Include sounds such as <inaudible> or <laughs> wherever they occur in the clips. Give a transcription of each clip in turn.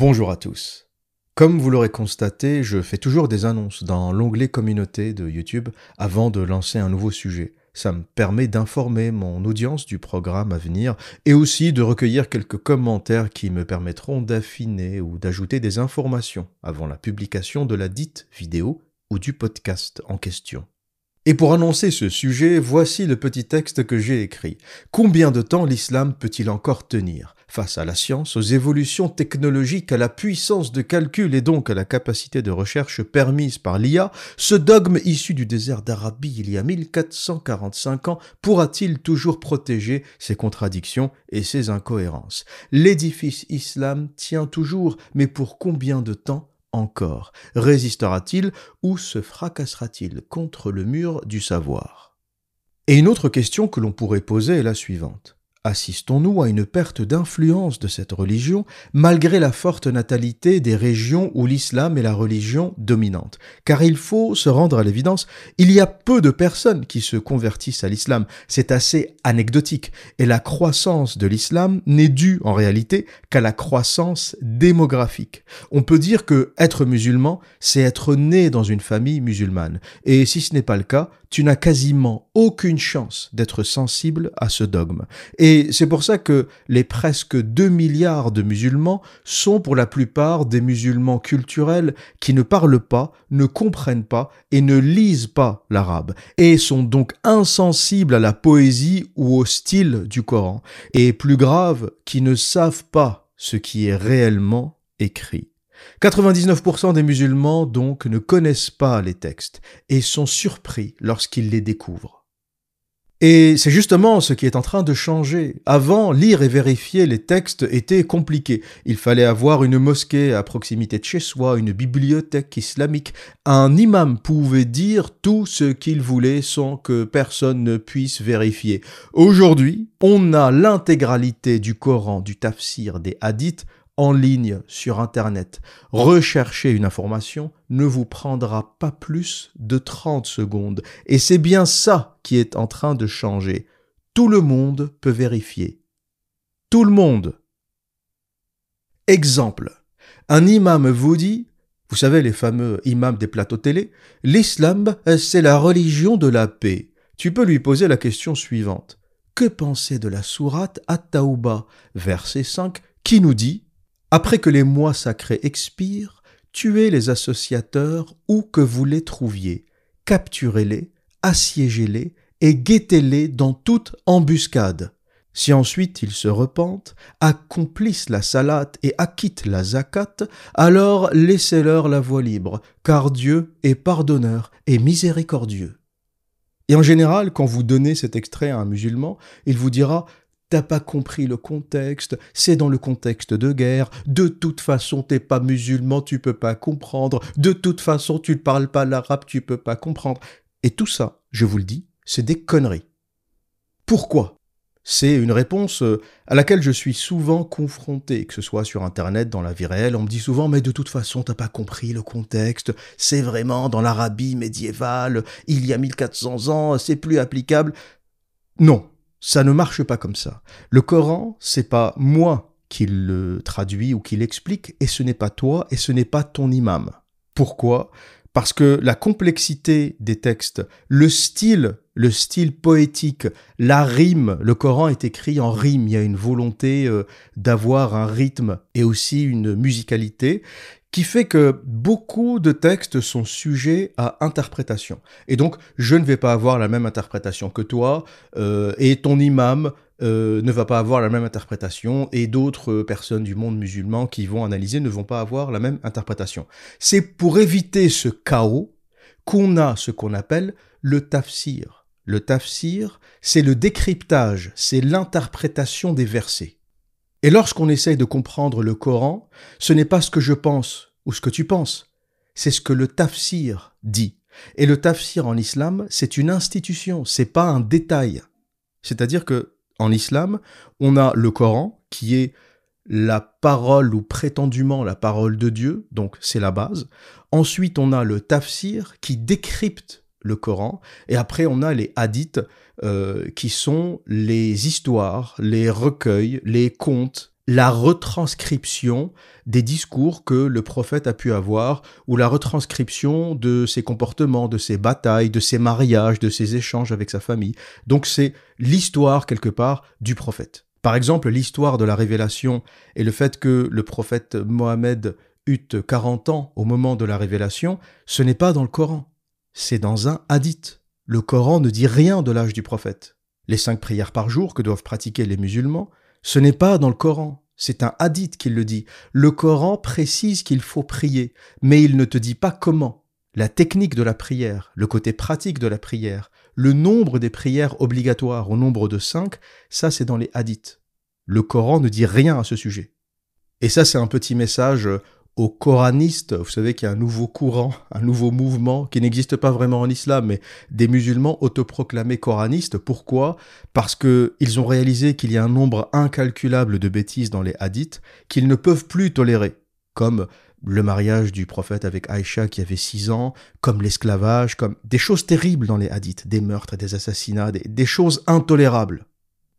Bonjour à tous. Comme vous l'aurez constaté, je fais toujours des annonces dans l'onglet communauté de YouTube avant de lancer un nouveau sujet. Ça me permet d'informer mon audience du programme à venir et aussi de recueillir quelques commentaires qui me permettront d'affiner ou d'ajouter des informations avant la publication de la dite vidéo ou du podcast en question. Et pour annoncer ce sujet, voici le petit texte que j'ai écrit. Combien de temps l'islam peut-il encore tenir? Face à la science, aux évolutions technologiques, à la puissance de calcul et donc à la capacité de recherche permise par l'IA, ce dogme issu du désert d'Arabie il y a 1445 ans pourra-t-il toujours protéger ses contradictions et ses incohérences? L'édifice islam tient toujours, mais pour combien de temps encore Résistera-t-il ou se fracassera-t-il contre le mur du savoir? Et une autre question que l'on pourrait poser est la suivante. Assistons-nous à une perte d'influence de cette religion malgré la forte natalité des régions où l'islam est la religion dominante Car il faut se rendre à l'évidence, il y a peu de personnes qui se convertissent à l'islam. C'est assez anecdotique. Et la croissance de l'islam n'est due en réalité qu'à la croissance démographique. On peut dire que être musulman, c'est être né dans une famille musulmane. Et si ce n'est pas le cas, tu n'as quasiment aucune chance d'être sensible à ce dogme. Et c'est pour ça que les presque 2 milliards de musulmans sont pour la plupart des musulmans culturels qui ne parlent pas, ne comprennent pas et ne lisent pas l'arabe, et sont donc insensibles à la poésie ou au style du Coran, et plus grave, qui ne savent pas ce qui est réellement écrit. 99% des musulmans donc ne connaissent pas les textes et sont surpris lorsqu'ils les découvrent. Et c'est justement ce qui est en train de changer. Avant, lire et vérifier les textes était compliqué. Il fallait avoir une mosquée à proximité de chez soi, une bibliothèque islamique. Un imam pouvait dire tout ce qu'il voulait sans que personne ne puisse vérifier. Aujourd'hui, on a l'intégralité du Coran, du tafsir, des hadiths en ligne sur Internet, rechercher une information ne vous prendra pas plus de 30 secondes. Et c'est bien ça qui est en train de changer. Tout le monde peut vérifier. Tout le monde. Exemple. Un imam vous dit, vous savez les fameux imams des plateaux télé, l'islam c'est la religion de la paix. Tu peux lui poser la question suivante. Que penser de la sourate At-Tauba, verset 5, qui nous dit après que les mois sacrés expirent, tuez les associateurs où que vous les trouviez, capturez-les, assiégez-les et guettez-les dans toute embuscade. Si ensuite ils se repentent, accomplissent la salate et acquittent la zakat, alors laissez-leur la voie libre, car Dieu est pardonneur et miséricordieux. Et en général, quand vous donnez cet extrait à un musulman, il vous dira T'as pas compris le contexte, c'est dans le contexte de guerre, de toute façon t'es pas musulman, tu peux pas comprendre, de toute façon tu ne parles pas l'arabe, tu peux pas comprendre. Et tout ça, je vous le dis, c'est des conneries. Pourquoi? C'est une réponse euh, à laquelle je suis souvent confronté, que ce soit sur Internet, dans la vie réelle. On me dit souvent, mais de toute façon, t'as pas compris le contexte. C'est vraiment dans l'Arabie médiévale, il y a 1400 ans, c'est plus applicable. Non, ça ne marche pas comme ça. Le Coran, c'est pas moi qui le traduit ou qui l'explique, et ce n'est pas toi, et ce n'est pas ton imam. Pourquoi? Parce que la complexité des textes, le style, le style poétique, la rime, le Coran est écrit en rime, il y a une volonté euh, d'avoir un rythme et aussi une musicalité qui fait que beaucoup de textes sont sujets à interprétation. Et donc, je ne vais pas avoir la même interprétation que toi, euh, et ton imam euh, ne va pas avoir la même interprétation, et d'autres personnes du monde musulman qui vont analyser ne vont pas avoir la même interprétation. C'est pour éviter ce chaos qu'on a ce qu'on appelle le tafsir. Le tafsir, c'est le décryptage, c'est l'interprétation des versets. Et lorsqu'on essaye de comprendre le Coran, ce n'est pas ce que je pense ou ce que tu penses, c'est ce que le tafsir dit. Et le tafsir en islam, c'est une institution, c'est pas un détail. C'est-à-dire que en islam, on a le Coran qui est la parole ou prétendument la parole de Dieu, donc c'est la base. Ensuite, on a le tafsir qui décrypte le Coran, et après on a les hadiths euh, qui sont les histoires, les recueils, les contes, la retranscription des discours que le prophète a pu avoir, ou la retranscription de ses comportements, de ses batailles, de ses mariages, de ses échanges avec sa famille. Donc c'est l'histoire quelque part du prophète. Par exemple, l'histoire de la révélation et le fait que le prophète Mohammed eut 40 ans au moment de la révélation, ce n'est pas dans le Coran, c'est dans un hadith. Le Coran ne dit rien de l'âge du prophète. Les cinq prières par jour que doivent pratiquer les musulmans, ce n'est pas dans le Coran, c'est un hadith qui le dit. Le Coran précise qu'il faut prier, mais il ne te dit pas comment. La technique de la prière, le côté pratique de la prière, le nombre des prières obligatoires au nombre de cinq, ça c'est dans les hadiths. Le Coran ne dit rien à ce sujet. Et ça c'est un petit message aux coranistes, vous savez qu'il y a un nouveau courant, un nouveau mouvement qui n'existe pas vraiment en islam, mais des musulmans autoproclamés coranistes. Pourquoi? Parce qu'ils ont réalisé qu'il y a un nombre incalculable de bêtises dans les hadiths qu'ils ne peuvent plus tolérer, comme le mariage du prophète avec Aïcha qui avait six ans, comme l'esclavage, comme des choses terribles dans les hadiths, des meurtres, des assassinats, des choses intolérables.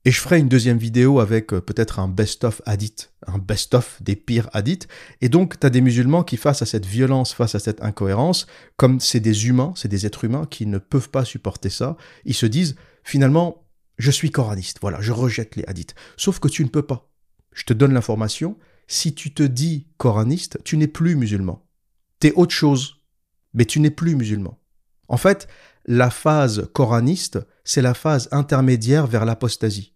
Et je ferai une deuxième vidéo avec euh, peut-être un best-of hadith, un best-of des pires hadiths. Et donc, tu as des musulmans qui, face à cette violence, face à cette incohérence, comme c'est des humains, c'est des êtres humains qui ne peuvent pas supporter ça, ils se disent, finalement, je suis coraniste, voilà, je rejette les hadiths. Sauf que tu ne peux pas. Je te donne l'information, si tu te dis coraniste, tu n'es plus musulman. T'es autre chose, mais tu n'es plus musulman. En fait, la phase coraniste, c'est la phase intermédiaire vers l'apostasie.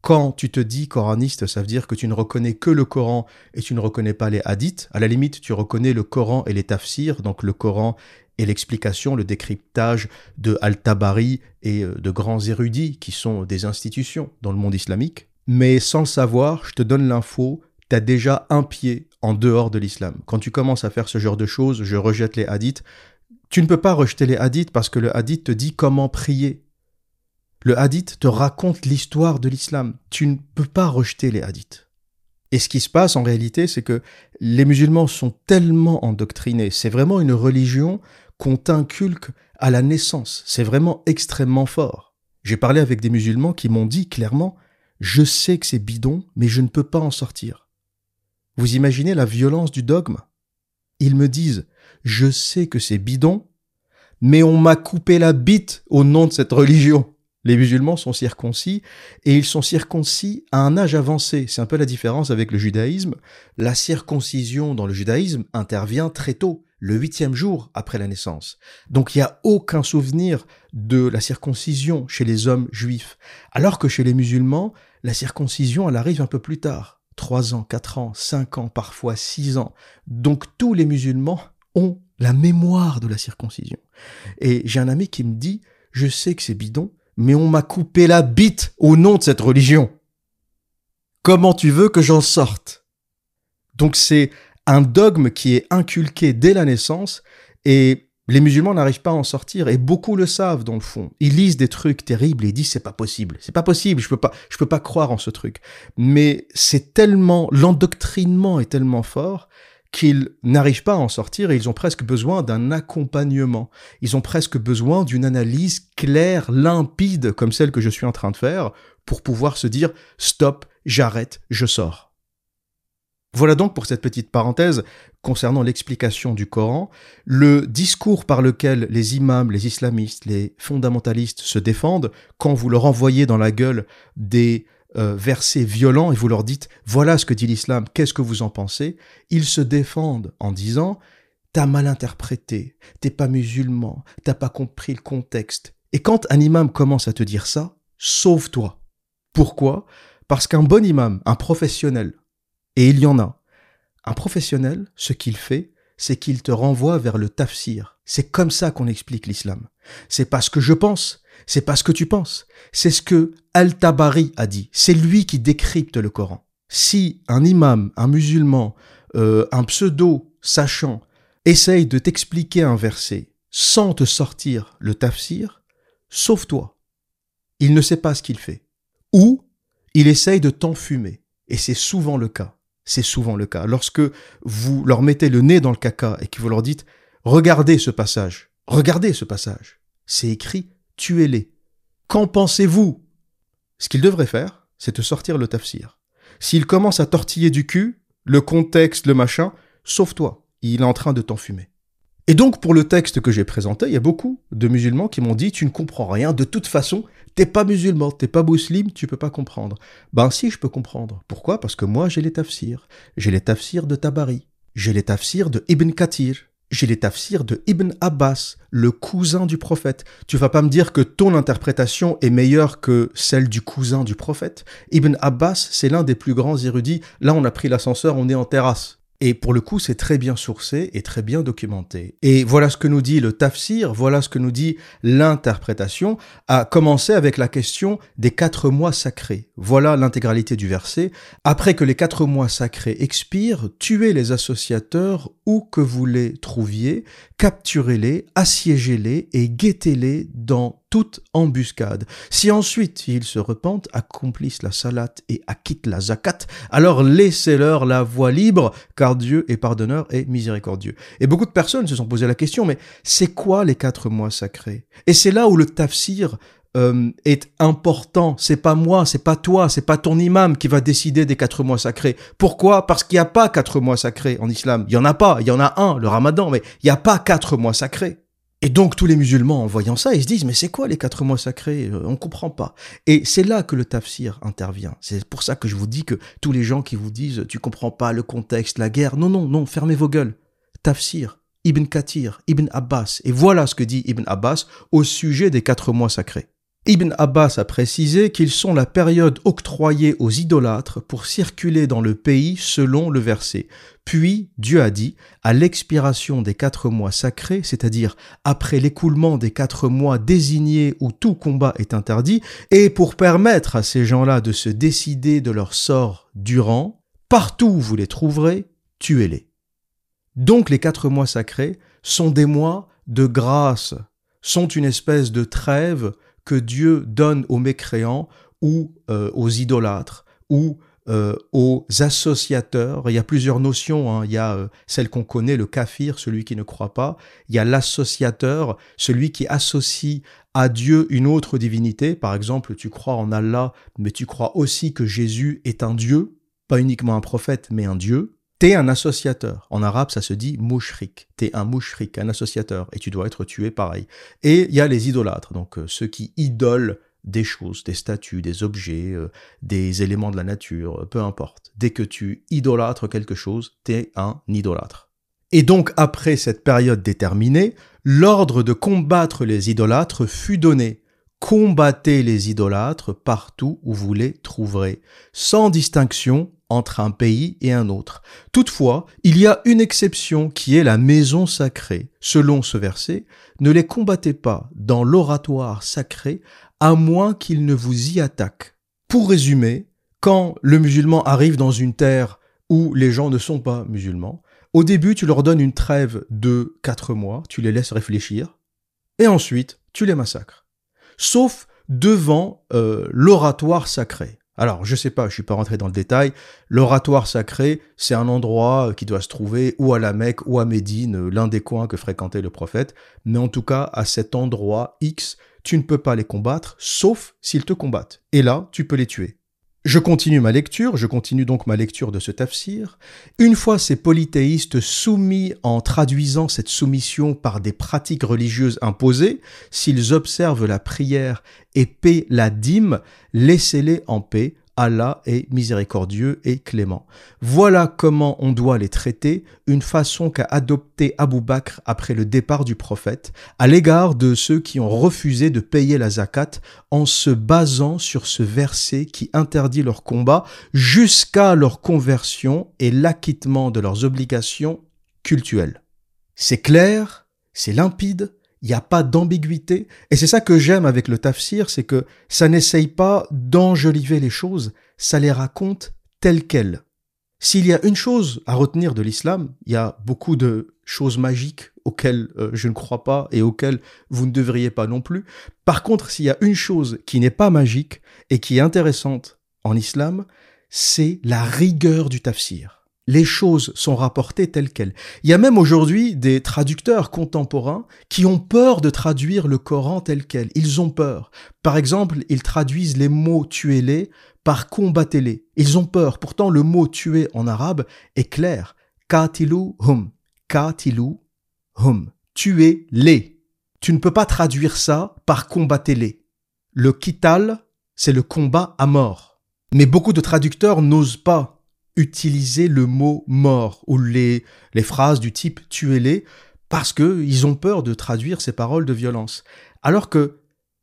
Quand tu te dis coraniste, ça veut dire que tu ne reconnais que le Coran et tu ne reconnais pas les hadiths. À la limite, tu reconnais le Coran et les tafsirs, donc le Coran et l'explication, le décryptage de Al-Tabari et euh, de grands érudits qui sont des institutions dans le monde islamique. Mais sans le savoir, je te donne l'info, tu as déjà un pied en dehors de l'islam. Quand tu commences à faire ce genre de choses, je rejette les hadiths, tu ne peux pas rejeter les hadiths parce que le hadith te dit comment prier. Le hadith te raconte l'histoire de l'islam. Tu ne peux pas rejeter les hadiths. Et ce qui se passe en réalité, c'est que les musulmans sont tellement endoctrinés. C'est vraiment une religion qu'on t'inculque à la naissance. C'est vraiment extrêmement fort. J'ai parlé avec des musulmans qui m'ont dit clairement, je sais que c'est bidon, mais je ne peux pas en sortir. Vous imaginez la violence du dogme? Ils me disent, je sais que c'est bidon, mais on m'a coupé la bite au nom de cette religion. Les musulmans sont circoncis et ils sont circoncis à un âge avancé. C'est un peu la différence avec le judaïsme. La circoncision dans le judaïsme intervient très tôt, le huitième jour après la naissance. Donc il n'y a aucun souvenir de la circoncision chez les hommes juifs. Alors que chez les musulmans, la circoncision, elle arrive un peu plus tard. Trois ans, quatre ans, cinq ans, parfois six ans. Donc tous les musulmans ont la mémoire de la circoncision. Et j'ai un ami qui me dit, je sais que c'est bidon, mais on m'a coupé la bite au nom de cette religion. Comment tu veux que j'en sorte? Donc c'est un dogme qui est inculqué dès la naissance et les musulmans n'arrivent pas à en sortir et beaucoup le savent dans le fond. Ils lisent des trucs terribles et disent c'est pas possible, c'est pas possible, je peux pas, je peux pas croire en ce truc. Mais c'est tellement, l'endoctrinement est tellement fort qu'ils n'arrivent pas à en sortir et ils ont presque besoin d'un accompagnement. Ils ont presque besoin d'une analyse claire, limpide, comme celle que je suis en train de faire, pour pouvoir se dire stop, j'arrête, je sors. Voilà donc pour cette petite parenthèse concernant l'explication du Coran, le discours par lequel les imams, les islamistes, les fondamentalistes se défendent quand vous leur envoyez dans la gueule des euh, versets violents et vous leur dites voilà ce que dit l'islam, qu'est-ce que vous en pensez? Ils se défendent en disant t'as mal interprété, t'es pas musulman, t'as pas compris le contexte. Et quand un imam commence à te dire ça, sauve-toi. Pourquoi? Parce qu'un bon imam, un professionnel, et il y en a, un professionnel, ce qu'il fait, c'est qu'il te renvoie vers le tafsir. C'est comme ça qu'on explique l'islam. C'est parce que je pense, c'est pas ce que tu penses. C'est ce que Al-Tabari a dit. C'est lui qui décrypte le Coran. Si un imam, un musulman, euh, un pseudo sachant essaye de t'expliquer un verset sans te sortir le tafsir, sauve-toi. Il ne sait pas ce qu'il fait. Ou il essaye de t'enfumer. Et c'est souvent le cas. C'est souvent le cas. Lorsque vous leur mettez le nez dans le caca et que vous leur dites, regardez ce passage, regardez ce passage. C'est écrit tuez-les. Qu'en pensez-vous? Ce qu'ils devraient faire, c'est te sortir le tafsir. S'il commence à tortiller du cul, le contexte, le machin, sauve-toi. Il est en train de t'enfumer. Et donc, pour le texte que j'ai présenté, il y a beaucoup de musulmans qui m'ont dit, tu ne comprends rien, de toute façon, t'es pas musulman, t'es pas musulman, tu peux pas comprendre. Ben si, je peux comprendre. Pourquoi? Parce que moi, j'ai les tafsirs. J'ai les tafsirs de Tabari. J'ai les tafsirs de Ibn Kathir. J'ai les tafsirs de Ibn Abbas, le cousin du prophète. Tu vas pas me dire que ton interprétation est meilleure que celle du cousin du prophète? Ibn Abbas, c'est l'un des plus grands érudits. Là, on a pris l'ascenseur, on est en terrasse. Et pour le coup, c'est très bien sourcé et très bien documenté. Et voilà ce que nous dit le tafsir, voilà ce que nous dit l'interprétation, à commencer avec la question des quatre mois sacrés. Voilà l'intégralité du verset. Après que les quatre mois sacrés expirent, tuez les associateurs où que vous les trouviez, capturez-les, assiégez-les et guettez-les dans toute embuscade. Si ensuite ils se repentent, accomplissent la salat et acquittent la zakat, alors laissez-leur la voie libre, car Dieu est pardonneur et miséricordieux. Et beaucoup de personnes se sont posé la question, mais c'est quoi les quatre mois sacrés? Et c'est là où le tafsir euh, est important. C'est pas moi, c'est pas toi, c'est pas ton imam qui va décider des quatre mois sacrés. Pourquoi? Parce qu'il n'y a pas quatre mois sacrés en islam. Il y en a pas. Il y en a un, le ramadan, mais il n'y a pas quatre mois sacrés. Et donc tous les musulmans, en voyant ça, ils se disent, mais c'est quoi les quatre mois sacrés? Euh, On comprend pas. Et c'est là que le tafsir intervient. C'est pour ça que je vous dis que tous les gens qui vous disent, tu comprends pas le contexte, la guerre, non, non, non, fermez vos gueules. Tafsir, Ibn Kathir, Ibn Abbas. Et voilà ce que dit Ibn Abbas au sujet des quatre mois sacrés. Ibn Abbas a précisé qu'ils sont la période octroyée aux idolâtres pour circuler dans le pays selon le verset. Puis Dieu a dit, à l'expiration des quatre mois sacrés, c'est-à-dire après l'écoulement des quatre mois désignés où tout combat est interdit, et pour permettre à ces gens-là de se décider de leur sort durant, partout où vous les trouverez, tuez-les. Donc les quatre mois sacrés sont des mois de grâce, sont une espèce de trêve que Dieu donne aux mécréants ou euh, aux idolâtres ou euh, aux associateurs. Il y a plusieurs notions. Hein. Il y a euh, celle qu'on connaît, le kafir, celui qui ne croit pas. Il y a l'associateur, celui qui associe à Dieu une autre divinité. Par exemple, tu crois en Allah, mais tu crois aussi que Jésus est un Dieu, pas uniquement un prophète, mais un Dieu. T'es un associateur. En arabe, ça se dit mouchrik. T'es un mouchrik, un associateur, et tu dois être tué pareil. Et il y a les idolâtres, donc euh, ceux qui idolent des choses, des statues, des objets, euh, des éléments de la nature, euh, peu importe. Dès que tu idolâtres quelque chose, t'es un idolâtre. Et donc, après cette période déterminée, l'ordre de combattre les idolâtres fut donné. Combattez les idolâtres partout où vous les trouverez, sans distinction entre un pays et un autre. Toutefois, il y a une exception qui est la maison sacrée. Selon ce verset, ne les combattez pas dans l'oratoire sacré à moins qu'ils ne vous y attaquent. Pour résumer, quand le musulman arrive dans une terre où les gens ne sont pas musulmans, au début tu leur donnes une trêve de quatre mois, tu les laisses réfléchir, et ensuite tu les massacres. Sauf devant euh, l'oratoire sacré. Alors, je sais pas, je suis pas rentré dans le détail. L'oratoire sacré, c'est un endroit qui doit se trouver ou à la Mecque ou à Médine, l'un des coins que fréquentait le prophète. Mais en tout cas, à cet endroit X, tu ne peux pas les combattre, sauf s'ils te combattent. Et là, tu peux les tuer. Je continue ma lecture, je continue donc ma lecture de ce tafsir. Une fois ces polythéistes soumis en traduisant cette soumission par des pratiques religieuses imposées, s'ils observent la prière et paient la dîme, laissez-les en paix, Allah est miséricordieux et clément. Voilà comment on doit les traiter, une façon qu'a adopté Abu Bakr après le départ du prophète, à l'égard de ceux qui ont refusé de payer la zakat en se basant sur ce verset qui interdit leur combat jusqu'à leur conversion et l'acquittement de leurs obligations cultuelles. C'est clair, c'est limpide, il n'y a pas d'ambiguïté. Et c'est ça que j'aime avec le tafsir, c'est que ça n'essaye pas d'enjoliver les choses, ça les raconte telles quelles. S'il y a une chose à retenir de l'islam, il y a beaucoup de choses magiques auxquelles euh, je ne crois pas et auxquelles vous ne devriez pas non plus. Par contre, s'il y a une chose qui n'est pas magique et qui est intéressante en islam, c'est la rigueur du tafsir les choses sont rapportées telles quelles. Il y a même aujourd'hui des traducteurs contemporains qui ont peur de traduire le Coran tel quel. Ils ont peur. Par exemple, ils traduisent les mots tuez-les par combattez-les. Ils ont peur. Pourtant, le mot tuer en arabe est clair. Katilu hum. Katilu hum. Tuez-les. Tu ne peux pas traduire ça par combattez-les. Le kital, c'est le combat à mort. Mais beaucoup de traducteurs n'osent pas utiliser le mot mort ou les, les phrases du type tuez-les parce qu'ils ont peur de traduire ces paroles de violence. Alors que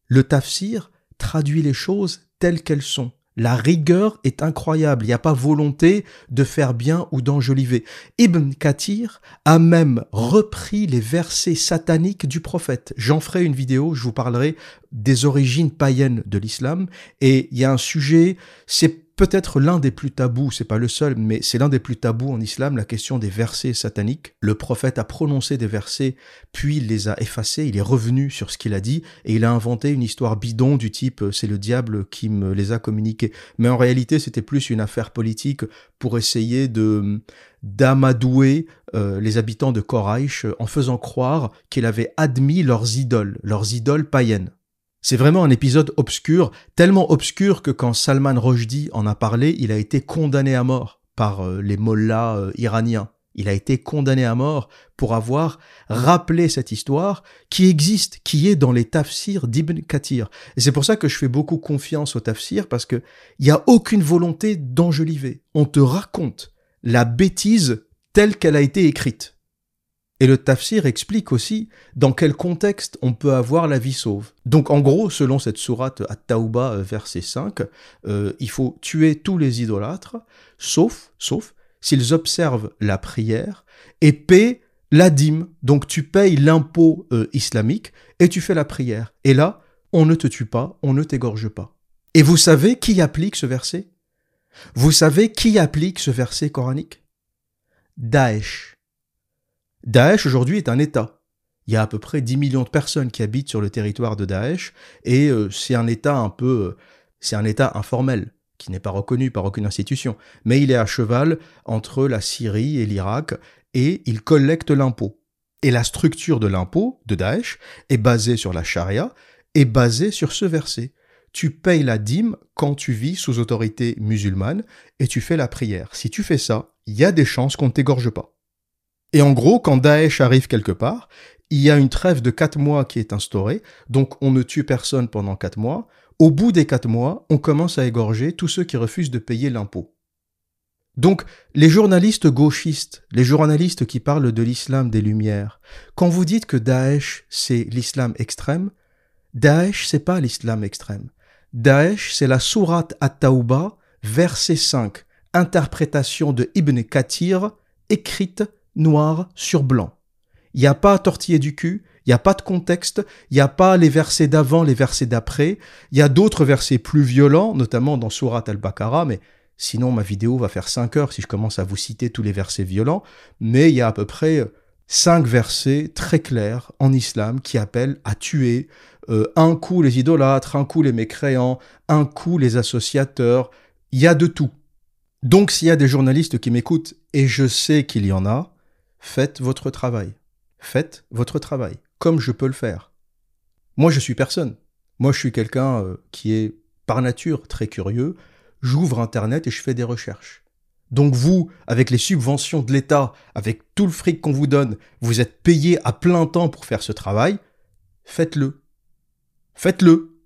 le tafsir traduit les choses telles qu'elles sont. La rigueur est incroyable, il n'y a pas volonté de faire bien ou d'enjoliver. Ibn Kathir a même repris les versets sataniques du prophète. J'en ferai une vidéo, je vous parlerai des origines païennes de l'islam, et il y a un sujet, c'est peut-être l'un des plus tabous, c'est pas le seul, mais c'est l'un des plus tabous en islam, la question des versets sataniques. Le prophète a prononcé des versets, puis il les a effacés, il est revenu sur ce qu'il a dit, et il a inventé une histoire bidon du type euh, c'est le diable qui me les a communiqués. Mais en réalité, c'était plus une affaire politique pour essayer de d'amadouer euh, les habitants de Koraïch en faisant croire qu'il avait admis leurs idoles, leurs idoles païennes. C'est vraiment un épisode obscur, tellement obscur que quand Salman Rushdie en a parlé, il a été condamné à mort par euh, les mollahs euh, iraniens. Il a été condamné à mort pour avoir rappelé cette histoire qui existe, qui est dans les tafsirs d'Ibn Kathir. Et c'est pour ça que je fais beaucoup confiance aux tafsirs parce que il n'y a aucune volonté d'enjoliver. On te raconte la bêtise telle qu'elle a été écrite. Et le tafsir explique aussi dans quel contexte on peut avoir la vie sauve. Donc en gros, selon cette sourate à Taouba, euh, verset 5, euh, il faut tuer tous les idolâtres, sauf, sauf, s'ils observent la prière et paient la dîme. Donc tu payes l'impôt euh, islamique et tu fais la prière. Et là, on ne te tue pas, on ne t'égorge pas. Et vous savez qui applique ce verset? Vous savez qui applique ce verset coranique? Daesh. Daesh aujourd'hui est un État. Il y a à peu près 10 millions de personnes qui habitent sur le territoire de Daesh et euh, c'est un État un peu, euh, c'est un État informel qui n'est pas reconnu par aucune institution, mais il est à cheval entre la Syrie et l'Irak et il collecte l'impôt. Et la structure de l'impôt de Daesh est basée sur la charia et basée sur ce verset. Tu payes la dîme quand tu vis sous autorité musulmane et tu fais la prière. Si tu fais ça, il y a des chances qu'on ne t'égorge pas. Et en gros, quand Daesh arrive quelque part, il y a une trêve de quatre mois qui est instaurée, donc on ne tue personne pendant quatre mois. Au bout des quatre mois, on commence à égorger tous ceux qui refusent de payer l'impôt. Donc, les journalistes gauchistes, les journalistes qui parlent de l'islam des Lumières, quand vous dites que Daesh c'est l'islam extrême, Daesh c'est pas l'islam extrême. Daesh c'est la sourate at-Tawbah, verset 5, interprétation de Ibn Kathir, écrite noir sur blanc. Il n'y a pas à tortiller du cul, il n'y a pas de contexte, il n'y a pas les versets d'avant, les versets d'après. Il y a d'autres versets plus violents, notamment dans Surat al-Baqarah, mais sinon ma vidéo va faire 5 heures si je commence à vous citer tous les versets violents. Mais il y a à peu près 5 versets très clairs en islam qui appellent à tuer euh, un coup les idolâtres, un coup les mécréants, un coup les associateurs. Il y a de tout. Donc s'il y a des journalistes qui m'écoutent, et je sais qu'il y en a, Faites votre travail. Faites votre travail, comme je peux le faire. Moi, je suis personne. Moi, je suis quelqu'un euh, qui est par nature très curieux. J'ouvre Internet et je fais des recherches. Donc vous, avec les subventions de l'État, avec tout le fric qu'on vous donne, vous êtes payé à plein temps pour faire ce travail, faites-le. Faites-le.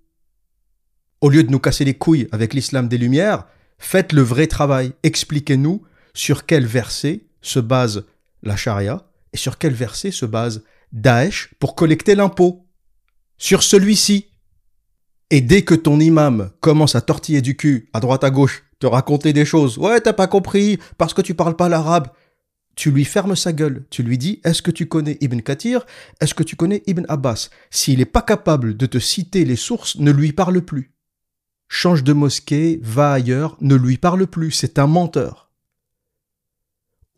Au lieu de nous casser les couilles avec l'islam des Lumières, faites le vrai travail. Expliquez-nous sur quel verset se base la charia, et sur quel verset se base Daesh pour collecter l'impôt Sur celui-ci. Et dès que ton imam commence à tortiller du cul à droite à gauche, te raconter des choses, ouais, t'as pas compris, parce que tu parles pas l'arabe, tu lui fermes sa gueule, tu lui dis est-ce que tu connais Ibn Kathir? Est-ce que tu connais Ibn Abbas? S'il n'est pas capable de te citer les sources, ne lui parle plus. Change de mosquée, va ailleurs, ne lui parle plus, c'est un menteur.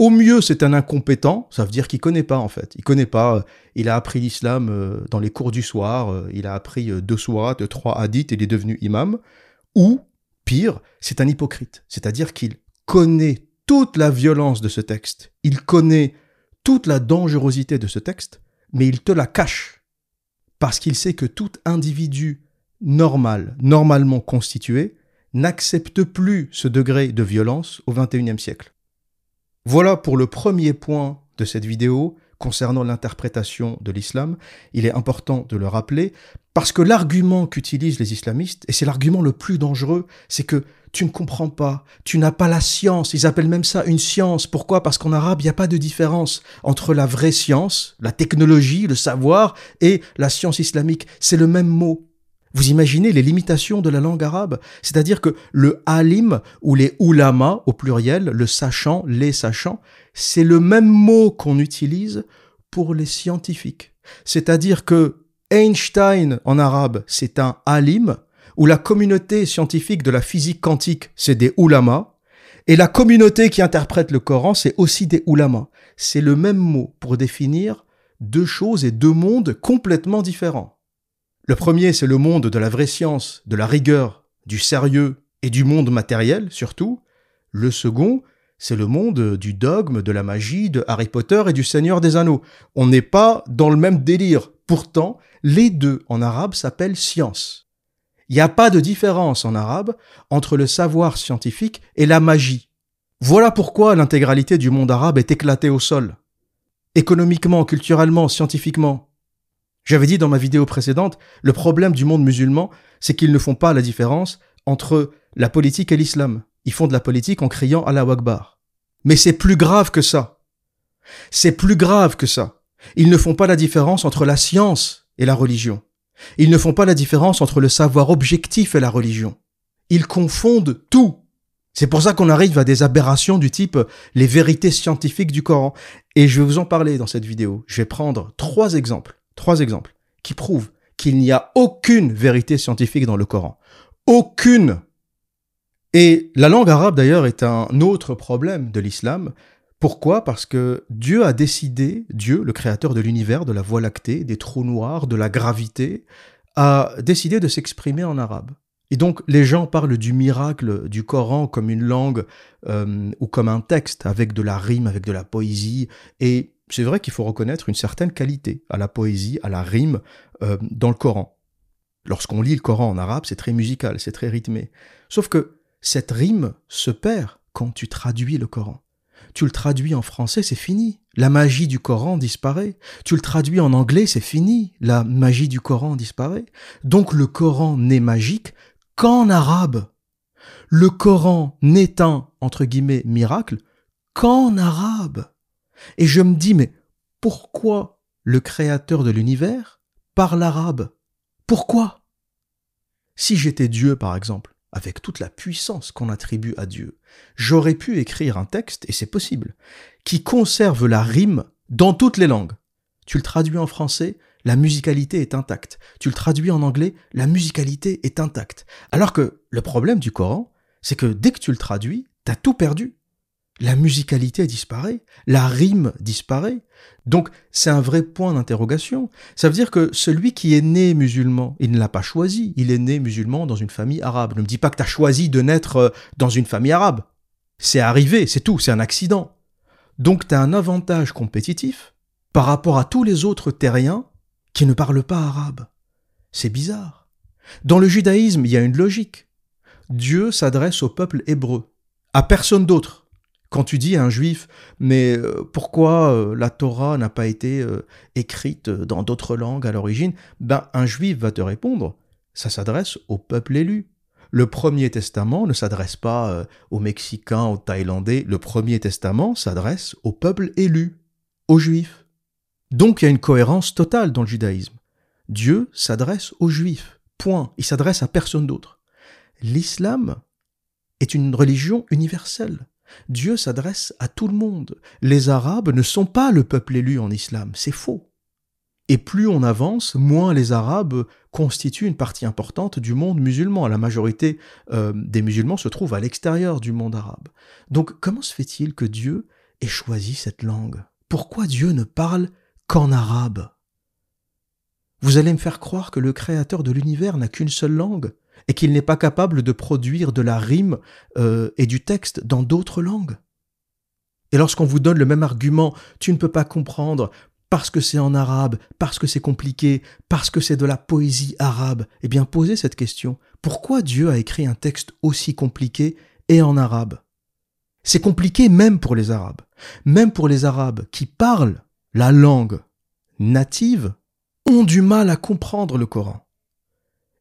Au mieux, c'est un incompétent, ça veut dire qu'il connaît pas en fait. Il connaît pas. Euh, il a appris l'islam euh, dans les cours du soir. Euh, il a appris deux sourates, trois hadiths il est devenu imam. Ou pire, c'est un hypocrite, c'est-à-dire qu'il connaît toute la violence de ce texte. Il connaît toute la dangerosité de ce texte, mais il te la cache parce qu'il sait que tout individu normal, normalement constitué, n'accepte plus ce degré de violence au XXIe siècle. Voilà pour le premier point de cette vidéo concernant l'interprétation de l'islam. Il est important de le rappeler parce que l'argument qu'utilisent les islamistes, et c'est l'argument le plus dangereux, c'est que tu ne comprends pas, tu n'as pas la science, ils appellent même ça une science. Pourquoi? Parce qu'en arabe, il n'y a pas de différence entre la vraie science, la technologie, le savoir, et la science islamique. C'est le même mot. Vous imaginez les limitations de la langue arabe? C'est-à-dire que le alim ou les ulama au pluriel, le sachant, les sachants, c'est le même mot qu'on utilise pour les scientifiques. C'est-à-dire que Einstein en arabe, c'est un alim, ou la communauté scientifique de la physique quantique, c'est des ulama, et la communauté qui interprète le Coran, c'est aussi des ulama. C'est le même mot pour définir deux choses et deux mondes complètement différents. Le premier, c'est le monde de la vraie science, de la rigueur, du sérieux et du monde matériel surtout. Le second, c'est le monde du dogme, de la magie, de Harry Potter et du Seigneur des Anneaux. On n'est pas dans le même délire. Pourtant, les deux en arabe s'appellent science. Il n'y a pas de différence en arabe entre le savoir scientifique et la magie. Voilà pourquoi l'intégralité du monde arabe est éclatée au sol. Économiquement, culturellement, scientifiquement. J'avais dit dans ma vidéo précédente, le problème du monde musulman, c'est qu'ils ne font pas la différence entre la politique et l'islam. Ils font de la politique en criant Allah Akbar. Mais c'est plus grave que ça. C'est plus grave que ça. Ils ne font pas la différence entre la science et la religion. Ils ne font pas la différence entre le savoir objectif et la religion. Ils confondent tout. C'est pour ça qu'on arrive à des aberrations du type les vérités scientifiques du Coran. Et je vais vous en parler dans cette vidéo. Je vais prendre trois exemples, trois exemples qui prouvent qu'il n'y a aucune vérité scientifique dans le Coran. Aucune. Et la langue arabe d'ailleurs est un autre problème de l'islam. Pourquoi? Parce que Dieu a décidé, Dieu, le créateur de l'univers, de la Voie lactée, des trous noirs, de la gravité, a décidé de s'exprimer en arabe. Et donc les gens parlent du miracle du Coran comme une langue euh, ou comme un texte avec de la rime, avec de la poésie. Et c'est vrai qu'il faut reconnaître une certaine qualité à la poésie, à la rime euh, dans le Coran. Lorsqu'on lit le Coran en arabe, c'est très musical, c'est très rythmé. Sauf que cette rime se perd quand tu traduis le Coran. Tu le traduis en français, c'est fini. La magie du Coran disparaît. Tu le traduis en anglais, c'est fini. La magie du Coran disparaît. Donc le Coran n'est magique qu'en arabe. Le Coran n'est un, entre guillemets, miracle qu'en arabe. Et je me dis, mais pourquoi le créateur de l'univers parle arabe? Pourquoi? Si j'étais Dieu, par exemple, avec toute la puissance qu'on attribue à Dieu, j'aurais pu écrire un texte, et c'est possible, qui conserve la rime dans toutes les langues. Tu le traduis en français, la musicalité est intacte. Tu le traduis en anglais, la musicalité est intacte. Alors que le problème du Coran, c'est que dès que tu le traduis, t'as tout perdu la musicalité disparaît, la rime disparaît. Donc c'est un vrai point d'interrogation. Ça veut dire que celui qui est né musulman, il ne l'a pas choisi, il est né musulman dans une famille arabe. Ne me dis pas que tu choisi de naître euh, dans une famille arabe. C'est arrivé, c'est tout, c'est un accident. Donc tu un avantage compétitif par rapport à tous les autres terriens qui ne parlent pas arabe. C'est bizarre. Dans le judaïsme, il y a une logique. Dieu s'adresse au peuple hébreu, à personne d'autre. Quand tu dis à un juif, mais euh, pourquoi euh, la Torah n'a pas été euh, écrite dans d'autres langues à l'origine? Ben, un juif va te répondre, ça s'adresse au peuple élu. Le Premier Testament ne s'adresse pas aux Mexicains, aux Thaïlandais. Le Premier Testament s'adresse au peuple élu, aux Juifs. Donc il y a une cohérence totale dans le judaïsme. Dieu s'adresse aux Juifs. Point. Il s'adresse à personne d'autre. L'islam est une religion universelle. Dieu s'adresse à tout le monde. Les Arabes ne sont pas le peuple élu en islam, c'est faux. Et plus on avance, moins les Arabes constituent une partie importante du monde musulman. La majorité euh, des musulmans se trouvent à l'extérieur du monde arabe. Donc comment se fait-il que Dieu ait choisi cette langue? Pourquoi Dieu ne parle qu'en arabe? Vous allez me faire croire que le Créateur de l'univers n'a qu'une seule langue? Et qu'il n'est pas capable de produire de la rime euh, et du texte dans d'autres langues. Et lorsqu'on vous donne le même argument, tu ne peux pas comprendre parce que c'est en arabe, parce que c'est compliqué, parce que c'est de la poésie arabe, eh bien posez cette question. Pourquoi Dieu a écrit un texte aussi compliqué et en arabe? C'est compliqué même pour les Arabes. Même pour les Arabes qui parlent la langue native ont du mal à comprendre le Coran.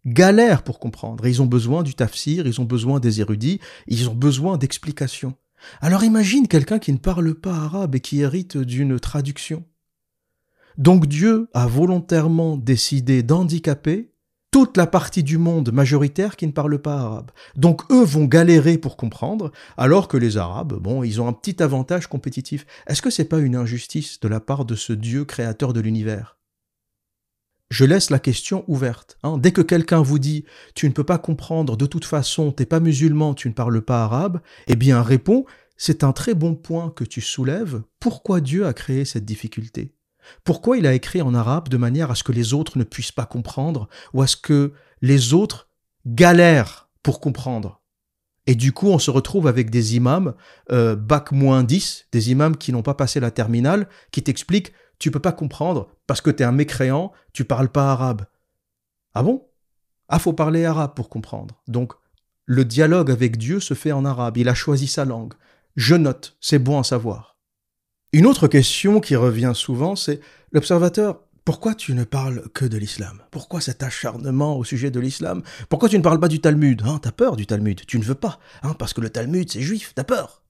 Galèrent pour comprendre. Ils ont besoin du tafsir, ils ont besoin des érudits, ils ont besoin d'explications. Alors imagine quelqu'un qui ne parle pas arabe et qui hérite d'une traduction. Donc Dieu a volontairement décidé d'handicaper toute la partie du monde majoritaire qui ne parle pas arabe. Donc eux vont galérer pour comprendre, alors que les Arabes, bon, ils ont un petit avantage compétitif. Est-ce que c'est pas une injustice de la part de ce Dieu créateur de l'univers? Je laisse la question ouverte. Hein. Dès que quelqu'un vous dit tu ne peux pas comprendre, de toute façon, t'es pas musulman, tu ne parles pas arabe, eh bien réponds, c'est un très bon point que tu soulèves. Pourquoi Dieu a créé cette difficulté? Pourquoi il a écrit en arabe de manière à ce que les autres ne puissent pas comprendre ou à ce que les autres galèrent pour comprendre? Et du coup, on se retrouve avec des imams euh, bac moins 10, des imams qui n'ont pas passé la terminale, qui t'expliquent tu peux pas comprendre parce que tu es un mécréant, tu parles pas arabe. Ah bon? Ah, faut parler arabe pour comprendre. Donc, le dialogue avec Dieu se fait en arabe. Il a choisi sa langue. Je note, c'est bon à savoir. Une autre question qui revient souvent, c'est l'observateur, pourquoi tu ne parles que de l'islam? Pourquoi cet acharnement au sujet de l'islam? Pourquoi tu ne parles pas du Talmud? Hein, T'as peur du Talmud, tu ne veux pas, hein, parce que le Talmud c'est juif, t'as peur?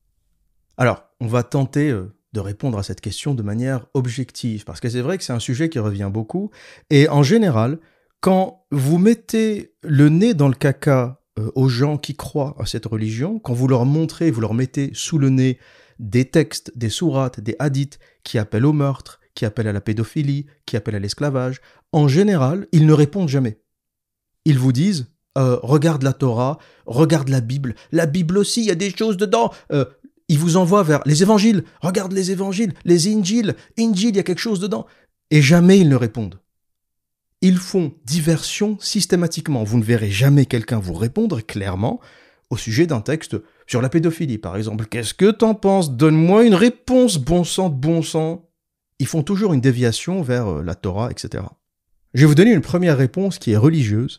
Alors, on va tenter euh, de répondre à cette question de manière objective, parce que c'est vrai que c'est un sujet qui revient beaucoup, et en général, quand vous mettez le nez dans le caca euh, aux gens qui croient à cette religion, quand vous leur montrez, vous leur mettez sous le nez des textes, des sourates, des hadiths qui appellent au meurtre, qui appellent à la pédophilie, qui appellent à l'esclavage, en général, ils ne répondent jamais. Ils vous disent euh, regarde la Torah, regarde la Bible, la Bible aussi, il y a des choses dedans. Euh, ils vous envoient vers les évangiles, regarde les évangiles, les Injil, Injil, il y a quelque chose dedans. Et jamais ils ne répondent. Ils font diversion systématiquement. Vous ne verrez jamais quelqu'un vous répondre clairement au sujet d'un texte sur la pédophilie, par exemple. Qu'est-ce que t'en penses? Donne-moi une réponse, bon sang bon sang. Ils font toujours une déviation vers euh, la Torah, etc. Je vais vous donner une première réponse qui est religieuse,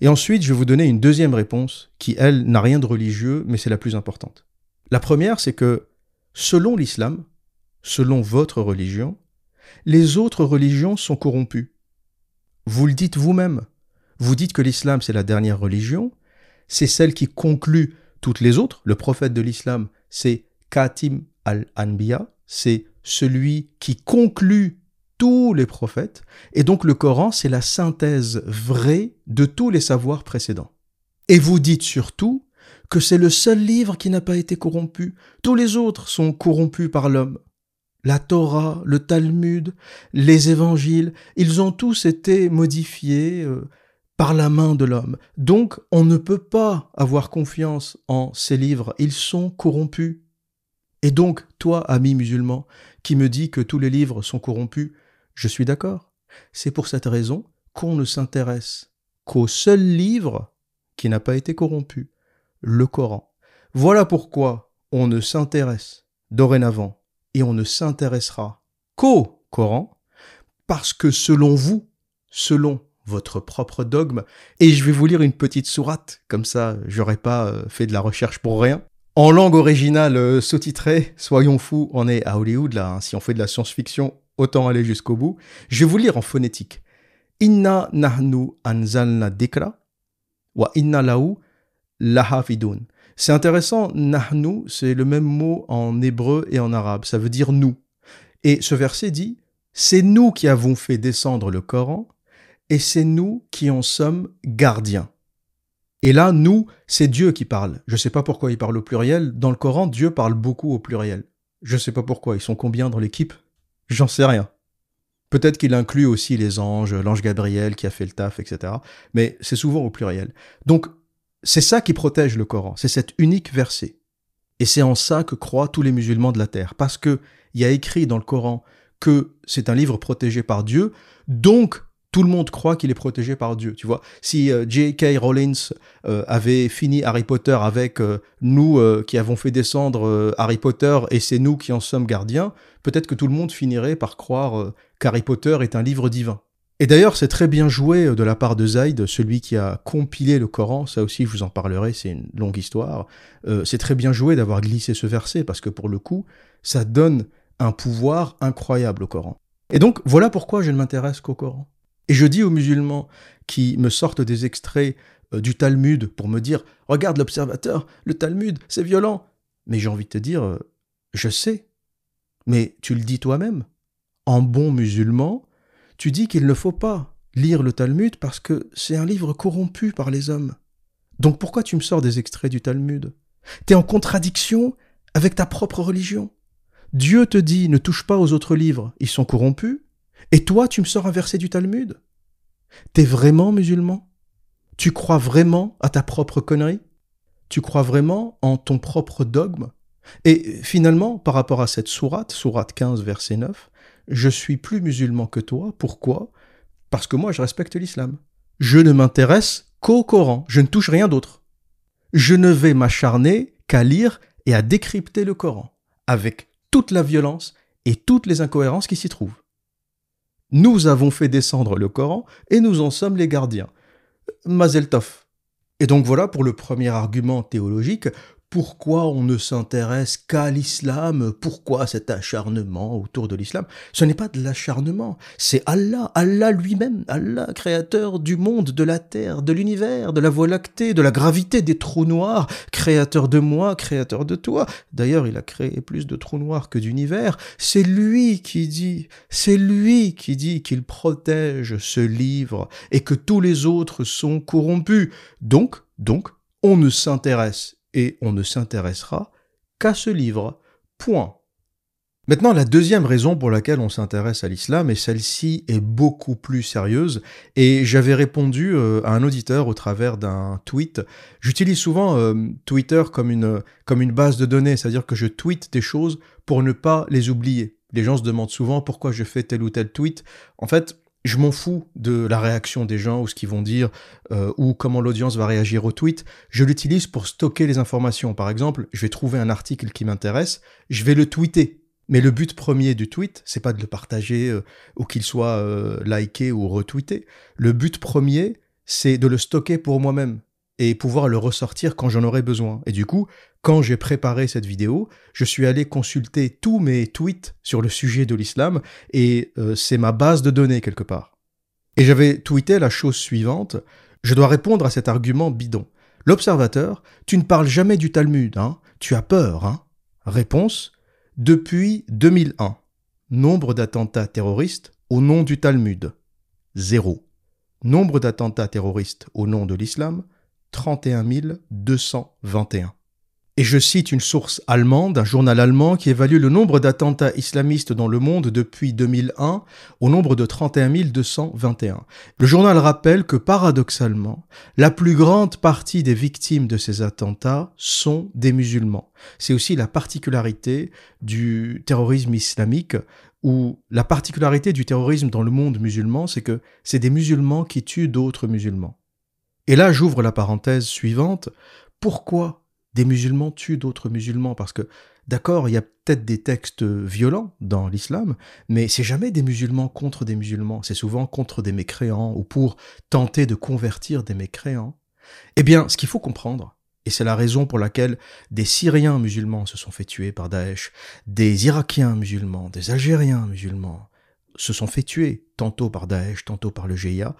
et ensuite je vais vous donner une deuxième réponse qui, elle, n'a rien de religieux, mais c'est la plus importante. La première, c'est que, selon l'islam, selon votre religion, les autres religions sont corrompues. Vous le dites vous-même. Vous dites que l'islam, c'est la dernière religion, c'est celle qui conclut toutes les autres. Le prophète de l'islam, c'est Katim al-Anbiya, c'est celui qui conclut tous les prophètes. Et donc le Coran, c'est la synthèse vraie de tous les savoirs précédents. Et vous dites surtout que c'est le seul livre qui n'a pas été corrompu. Tous les autres sont corrompus par l'homme. La Torah, le Talmud, les évangiles, ils ont tous été modifiés, euh, par la main de l'homme. Donc on ne peut pas avoir confiance en ces livres, ils sont corrompus. Et donc, toi, ami musulman, qui me dis que tous les livres sont corrompus, je suis d'accord. C'est pour cette raison qu'on ne s'intéresse qu'au seul livre qui n'a pas été corrompu, le Coran. Voilà pourquoi on ne s'intéresse dorénavant et on ne s'intéressera qu'au Coran, parce que selon vous, selon votre propre dogme. Et je vais vous lire une petite sourate, comme ça j'aurais pas euh, fait de la recherche pour rien. En langue originale euh, sous-titrée, soyons fous, on est à Hollywood là, hein. si on fait de la science-fiction, autant aller jusqu'au bout. Je vais vous lire en phonétique. Inna nahnu anzalna dikra wa inna lahu C'est intéressant, nahnu, c'est le même mot en hébreu et en arabe, ça veut dire nous. Et ce verset dit, c'est nous qui avons fait descendre le Coran et c'est nous qui en sommes gardiens. Et là, nous, c'est Dieu qui parle. Je ne sais pas pourquoi il parle au pluriel. Dans le Coran, Dieu parle beaucoup au pluriel. Je ne sais pas pourquoi. Ils sont combien dans l'équipe? J'en sais rien. Peut-être qu'il inclut aussi les anges, l'ange Gabriel qui a fait le taf, etc. Mais c'est souvent au pluriel. Donc, c'est ça qui protège le Coran. C'est cet unique verset. Et c'est en ça que croient tous les musulmans de la terre. Parce que il y a écrit dans le Coran que c'est un livre protégé par Dieu. Donc, tout le monde croit qu'il est protégé par Dieu. Tu vois, si euh, J.K. Rowling euh, avait fini Harry Potter avec euh, nous qui avons fait descendre Harry Potter et c'est nous qui en sommes gardiens, peut-être que tout le monde finirait par croire qu'Harry Potter est un livre divin. Et d'ailleurs, c'est très bien joué euh, de la part de Zaid, celui qui a compilé le Coran. Ça aussi, je vous en parlerai, c'est une longue histoire. Euh, c'est très bien joué d'avoir glissé ce verset parce que pour le coup, ça donne un pouvoir incroyable au Coran. Et donc, voilà pourquoi je ne m'intéresse qu'au Coran. Et je dis aux musulmans qui me sortent des extraits euh, du Talmud pour me dire Regarde l'observateur, le Talmud, c'est violent. Mais j'ai envie de te dire Je sais. Mais tu le dis toi-même. En bon musulman, tu dis qu'il ne faut pas lire le Talmud parce que c'est un livre corrompu par les hommes. Donc pourquoi tu me sors des extraits du Talmud? T'es en contradiction avec ta propre religion. Dieu te dit ne touche pas aux autres livres, ils sont corrompus, et toi tu me sors un verset du Talmud? T'es vraiment musulman? Tu crois vraiment à ta propre connerie? Tu crois vraiment en ton propre dogme? Et finalement, par rapport à cette sourate, sourate 15, verset 9, je suis plus musulman que toi. Pourquoi? Parce que moi, je respecte l'islam. Je ne m'intéresse qu'au Coran. Je ne touche rien d'autre. Je ne vais m'acharner qu'à lire et à décrypter le Coran, avec toute la violence et toutes les incohérences qui s'y trouvent. Nous avons fait descendre le Coran et nous en sommes les gardiens. Mazel tov. Et donc voilà pour le premier argument théologique pourquoi on ne s'intéresse qu'à l'islam, pourquoi cet acharnement autour de l'islam? Ce n'est pas de l'acharnement, c'est Allah, Allah lui-même, Allah, créateur du monde, de la terre, de l'univers, de la voie lactée, de la gravité des trous noirs, créateur de moi, créateur de toi. D'ailleurs, il a créé plus de trous noirs que d'univers. C'est lui qui dit, c'est lui qui dit qu'il protège ce livre et que tous les autres sont corrompus. Donc, donc, on ne s'intéresse et on ne s'intéressera qu'à ce livre. Point. Maintenant, la deuxième raison pour laquelle on s'intéresse à l'islam, et celle-ci est beaucoup plus sérieuse, et j'avais répondu euh, à un auditeur au travers d'un tweet. J'utilise souvent euh, Twitter comme une, comme une base de données, c'est-à-dire que je tweete des choses pour ne pas les oublier. Les gens se demandent souvent pourquoi je fais tel ou tel tweet. En fait, je m'en fous de la réaction des gens ou ce qu'ils vont dire euh, ou comment l'audience va réagir au tweet. Je l'utilise pour stocker les informations. Par exemple, je vais trouver un article qui m'intéresse, je vais le tweeter. Mais le but premier du tweet, c'est pas de le partager euh, ou qu'il soit euh, liké ou retweeté. Le but premier, c'est de le stocker pour moi-même et pouvoir le ressortir quand j'en aurai besoin. Et du coup, quand j'ai préparé cette vidéo, je suis allé consulter tous mes tweets sur le sujet de l'islam et euh, c'est ma base de données quelque part. Et j'avais tweeté la chose suivante, je dois répondre à cet argument bidon. L'observateur, tu ne parles jamais du Talmud, hein Tu as peur, hein Réponse, depuis 2001. Nombre d'attentats terroristes au nom du Talmud. Zéro. Nombre d'attentats terroristes au nom de l'islam 31 221. Et je cite une source allemande, un journal allemand qui évalue le nombre d'attentats islamistes dans le monde depuis 2001 au nombre de 31 221. Le journal rappelle que paradoxalement, la plus grande partie des victimes de ces attentats sont des musulmans. C'est aussi la particularité du terrorisme islamique ou la particularité du terrorisme dans le monde musulman, c'est que c'est des musulmans qui tuent d'autres musulmans. Et là, j'ouvre la parenthèse suivante. Pourquoi des musulmans tuent d'autres musulmans Parce que, d'accord, il y a peut-être des textes violents dans l'islam, mais c'est jamais des musulmans contre des musulmans, c'est souvent contre des mécréants ou pour tenter de convertir des mécréants. Eh bien, ce qu'il faut comprendre, et c'est la raison pour laquelle des Syriens musulmans se sont fait tuer par Daesh, des Irakiens musulmans, des Algériens musulmans se sont fait tuer tantôt par Daesh, tantôt par le GIA,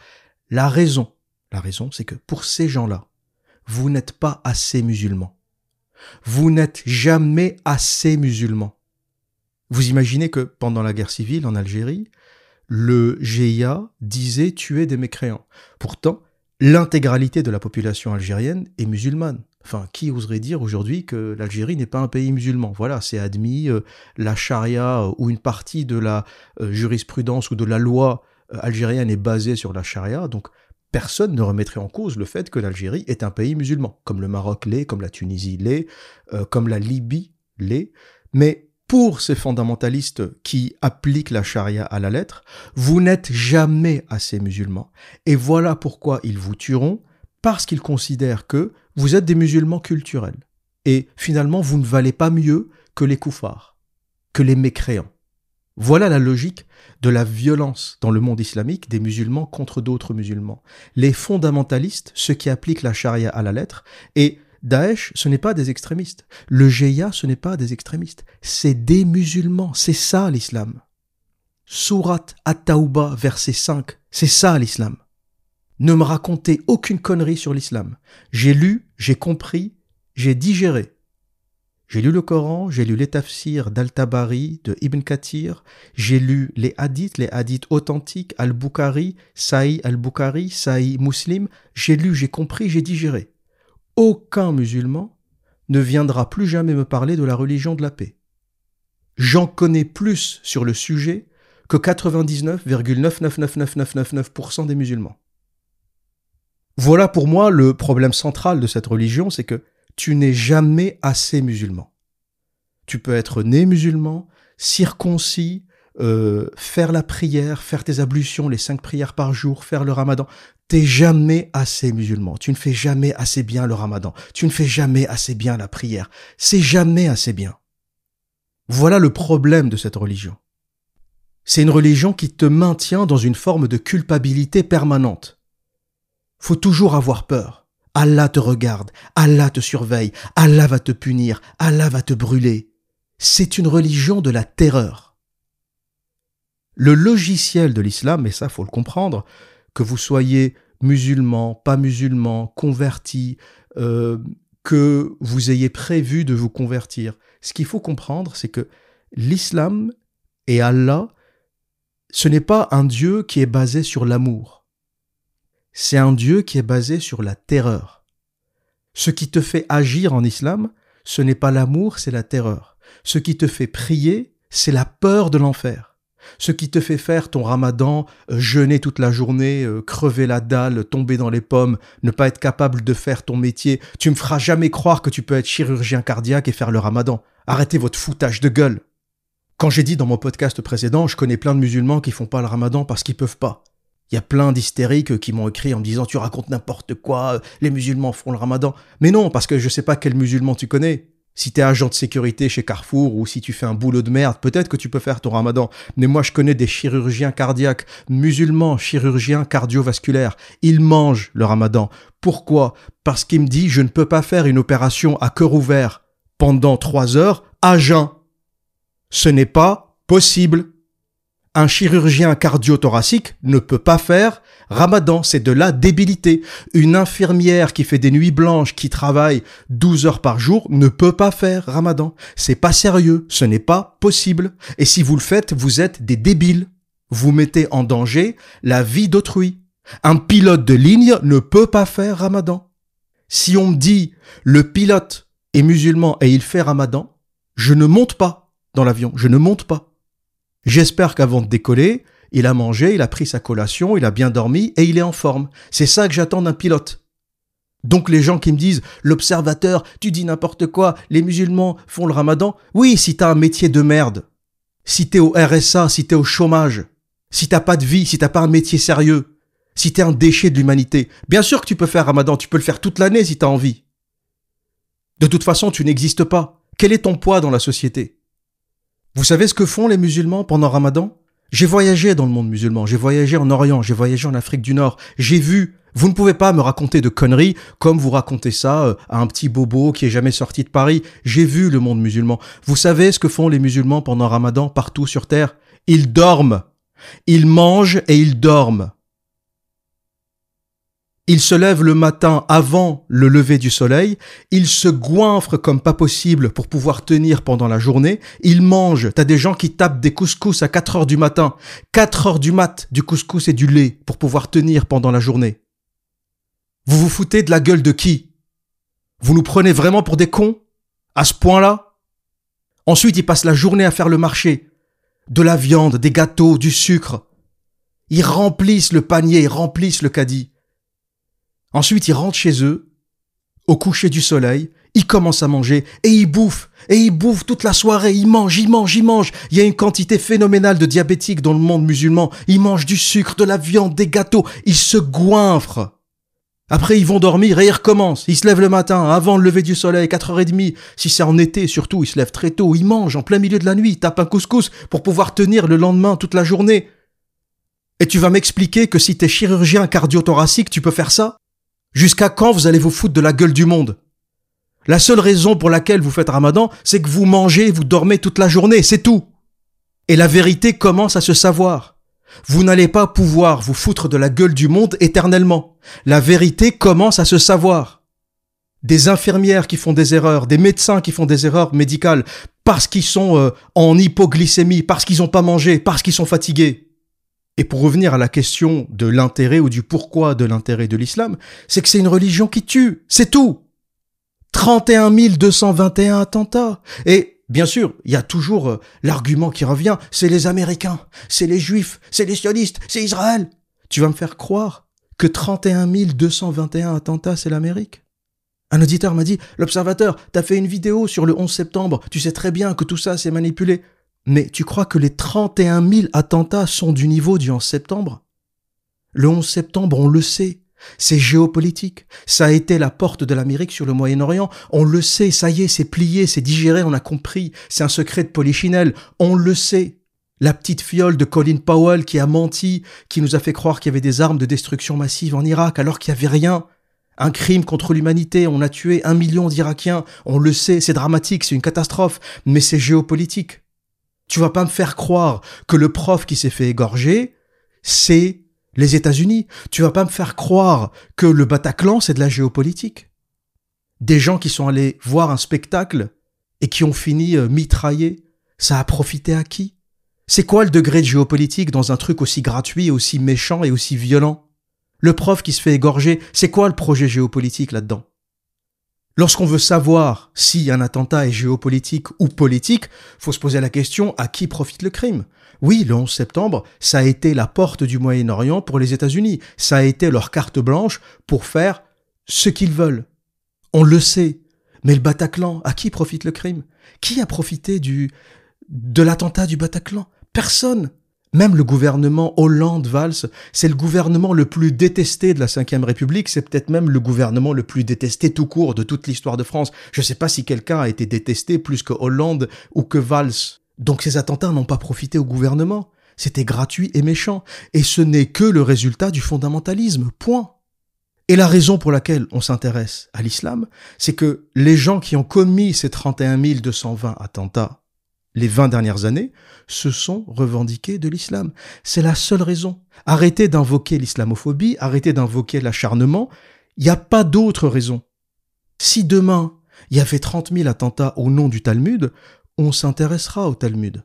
la raison la raison, c'est que pour ces gens-là, vous n'êtes pas assez musulmans. Vous n'êtes jamais assez musulmans. Vous imaginez que pendant la guerre civile en Algérie, le GIA disait tuer des mécréants. Pourtant, l'intégralité de la population algérienne est musulmane. Enfin, qui oserait dire aujourd'hui que l'Algérie n'est pas un pays musulman? Voilà, c'est admis, euh, la charia euh, ou une partie de la euh, jurisprudence ou de la loi algérienne est basée sur la charia, donc personne ne remettrait en cause le fait que l'Algérie est un pays musulman, comme le Maroc l'est, comme la Tunisie l'est, euh, comme la Libye l'est. Mais pour ces fondamentalistes qui appliquent la charia à la lettre, vous n'êtes jamais assez musulmans. Et voilà pourquoi ils vous tueront, parce qu'ils considèrent que vous êtes des musulmans culturels. Et finalement, vous ne valez pas mieux que les koufars, que les mécréants. Voilà la logique de la violence dans le monde islamique des musulmans contre d'autres musulmans. Les fondamentalistes, ceux qui appliquent la charia à la lettre, et Daesh, ce n'est pas des extrémistes. Le GIA, ce n'est pas des extrémistes. C'est des musulmans. C'est ça l'islam. Surat At-Tawbah, verset 5. C'est ça l'islam. Ne me racontez aucune connerie sur l'islam. J'ai lu, j'ai compris, j'ai digéré. J'ai lu le Coran, j'ai lu les tafsirs d'Al-Tabari, de Ibn Kathir, j'ai lu les hadiths, les hadiths authentiques, Al-Bukhari, Saï Al-Bukhari, Saï Muslim, j'ai lu, j'ai compris, j'ai digéré. Aucun musulman ne viendra plus jamais me parler de la religion de la paix. J'en connais plus sur le sujet que 99,999999% des musulmans. Voilà pour moi le problème central de cette religion, c'est que tu n'es jamais assez musulman. Tu peux être né musulman, circoncis, euh, faire la prière, faire tes ablutions, les cinq prières par jour, faire le ramadan. T'es jamais assez musulman. Tu ne fais jamais assez bien le ramadan. Tu ne fais jamais assez bien la prière. C'est jamais assez bien. Voilà le problème de cette religion. C'est une religion qui te maintient dans une forme de culpabilité permanente. Faut toujours avoir peur. Allah te regarde, Allah te surveille, Allah va te punir, Allah va te brûler. C'est une religion de la terreur. Le logiciel de l'islam, et ça faut le comprendre, que vous soyez musulman, pas musulman, converti, euh, que vous ayez prévu de vous convertir, ce qu'il faut comprendre, c'est que l'islam et Allah, ce n'est pas un Dieu qui est basé sur l'amour c'est un Dieu qui est basé sur la terreur. Ce qui te fait agir en islam, ce n'est pas l'amour, c'est la terreur. Ce qui te fait prier, c'est la peur de l'enfer. Ce qui te fait faire ton ramadan, euh, jeûner toute la journée, euh, crever la dalle, tomber dans les pommes, ne pas être capable de faire ton métier, tu me feras jamais croire que tu peux être chirurgien cardiaque et faire le ramadan. Arrêtez votre foutage de gueule. Quand j'ai dit dans mon podcast précédent, je connais plein de musulmans qui font pas le ramadan parce qu'ils peuvent pas. Il y a plein d'hystériques qui m'ont écrit en me disant tu racontes n'importe quoi, les musulmans font le ramadan. Mais non, parce que je sais pas quel musulman tu connais. Si t'es agent de sécurité chez Carrefour ou si tu fais un boulot de merde, peut-être que tu peux faire ton ramadan. Mais moi, je connais des chirurgiens cardiaques, musulmans, chirurgiens cardiovasculaires. Ils mangent le ramadan. Pourquoi? Parce qu'il me dit, je ne peux pas faire une opération à cœur ouvert pendant trois heures à jeun. Ce n'est pas possible un chirurgien cardio-thoracique ne peut pas faire ramadan, c'est de la débilité. Une infirmière qui fait des nuits blanches, qui travaille 12 heures par jour, ne peut pas faire ramadan. C'est pas sérieux, ce n'est pas possible. Et si vous le faites, vous êtes des débiles. Vous mettez en danger la vie d'autrui. Un pilote de ligne ne peut pas faire ramadan. Si on me dit le pilote est musulman et il fait ramadan, je ne monte pas dans l'avion, je ne monte pas. J'espère qu'avant de décoller, il a mangé, il a pris sa collation, il a bien dormi et il est en forme. C'est ça que j'attends d'un pilote. Donc les gens qui me disent l'observateur, tu dis n'importe quoi, les musulmans font le ramadan. Oui, si t'as un métier de merde, si t'es au RSA, si t'es au chômage, si t'as pas de vie, si t'as pas un métier sérieux, si t'es un déchet de l'humanité, bien sûr que tu peux faire ramadan, tu peux le faire toute l'année si t'as envie. De toute façon, tu n'existes pas. Quel est ton poids dans la société? Vous savez ce que font les musulmans pendant Ramadan? J'ai voyagé dans le monde musulman, j'ai voyagé en Orient, j'ai voyagé en Afrique du Nord, j'ai vu. Vous ne pouvez pas me raconter de conneries comme vous racontez ça euh, à un petit bobo qui est jamais sorti de Paris. J'ai vu le monde musulman. Vous savez ce que font les musulmans pendant Ramadan partout sur terre? Ils dorment. Ils mangent et ils dorment. Il se lève le matin avant le lever du soleil, il se goinfre comme pas possible pour pouvoir tenir pendant la journée, il mange, t'as des gens qui tapent des couscous à 4 heures du matin, 4 heures du mat, du couscous et du lait pour pouvoir tenir pendant la journée. Vous vous foutez de la gueule de qui? Vous nous prenez vraiment pour des cons? À ce point-là? Ensuite, ils passent la journée à faire le marché. De la viande, des gâteaux, du sucre. Ils remplissent le panier, ils remplissent le caddie. Ensuite, ils rentrent chez eux, au coucher du soleil, ils commencent à manger, et ils bouffent, et ils bouffent toute la soirée, ils mangent, ils mangent, ils mangent. Il y a une quantité phénoménale de diabétiques dans le monde musulman. Ils mangent du sucre, de la viande, des gâteaux, ils se goinfrent. Après, ils vont dormir et ils recommencent. Ils se lèvent le matin, avant le lever du soleil, 4h30. Si c'est en été, surtout, ils se lèvent très tôt. Ils mangent en plein milieu de la nuit, ils tapent un couscous pour pouvoir tenir le lendemain toute la journée. Et tu vas m'expliquer que si t'es chirurgien cardio-thoracique, tu peux faire ça? Jusqu'à quand vous allez vous foutre de la gueule du monde? La seule raison pour laquelle vous faites ramadan, c'est que vous mangez, vous dormez toute la journée, c'est tout. Et la vérité commence à se savoir. Vous n'allez pas pouvoir vous foutre de la gueule du monde éternellement. La vérité commence à se savoir. Des infirmières qui font des erreurs, des médecins qui font des erreurs médicales parce qu'ils sont euh, en hypoglycémie, parce qu'ils n'ont pas mangé, parce qu'ils sont fatigués. Et pour revenir à la question de l'intérêt ou du pourquoi de l'intérêt de l'islam, c'est que c'est une religion qui tue, c'est tout. 31 221 attentats. Et bien sûr, il y a toujours euh, l'argument qui revient, c'est les Américains, c'est les Juifs, c'est les sionistes, c'est Israël. Tu vas me faire croire que 31 221 attentats, c'est l'Amérique? Un auditeur m'a dit, l'observateur, t'as fait une vidéo sur le 11 septembre, tu sais très bien que tout ça c'est manipulé. Mais tu crois que les 31 000 attentats sont du niveau du 11 septembre? Le 11 septembre, on le sait, c'est géopolitique. Ça a été la porte de l'Amérique sur le Moyen-Orient. On le sait, ça y est, c'est plié, c'est digéré, on a compris. C'est un secret de Polichinelle. On le sait. La petite fiole de Colin Powell qui a menti, qui nous a fait croire qu'il y avait des armes de destruction massive en Irak alors qu'il n'y avait rien. Un crime contre l'humanité, on a tué un million d'Irakiens. On le sait, c'est dramatique, c'est une catastrophe, mais c'est géopolitique. Tu vas pas me faire croire que le prof qui s'est fait égorger, c'est les États-Unis. Tu vas pas me faire croire que le Bataclan, c'est de la géopolitique. Des gens qui sont allés voir un spectacle et qui ont fini euh, mitraillés, ça a profité à qui? C'est quoi le degré de géopolitique dans un truc aussi gratuit, aussi méchant et aussi violent? Le prof qui se fait égorger, c'est quoi le projet géopolitique là-dedans? Lorsqu'on veut savoir si un attentat est géopolitique ou politique, faut se poser la question à qui profite le crime? Oui, le 11 septembre, ça a été la porte du Moyen-Orient pour les États-Unis. Ça a été leur carte blanche pour faire ce qu'ils veulent. On le sait. Mais le Bataclan, à qui profite le crime? Qui a profité du de l'attentat du Bataclan? Personne. Même le gouvernement Hollande-Valls, c'est le gouvernement le plus détesté de la Ve République, c'est peut-être même le gouvernement le plus détesté tout court de toute l'histoire de France. Je ne sais pas si quelqu'un a été détesté plus que Hollande ou que Valls. Donc ces attentats n'ont pas profité au gouvernement. C'était gratuit et méchant. Et ce n'est que le résultat du fondamentalisme. Point. Et la raison pour laquelle on s'intéresse à l'islam, c'est que les gens qui ont commis ces 31 220 attentats les 20 dernières années se sont revendiqués de l'islam. C'est la seule raison. Arrêtez d'invoquer l'islamophobie, arrêtez d'invoquer l'acharnement. Il n'y a pas d'autre raison. Si demain, il y avait 30 000 attentats au nom du Talmud, on s'intéressera au Talmud.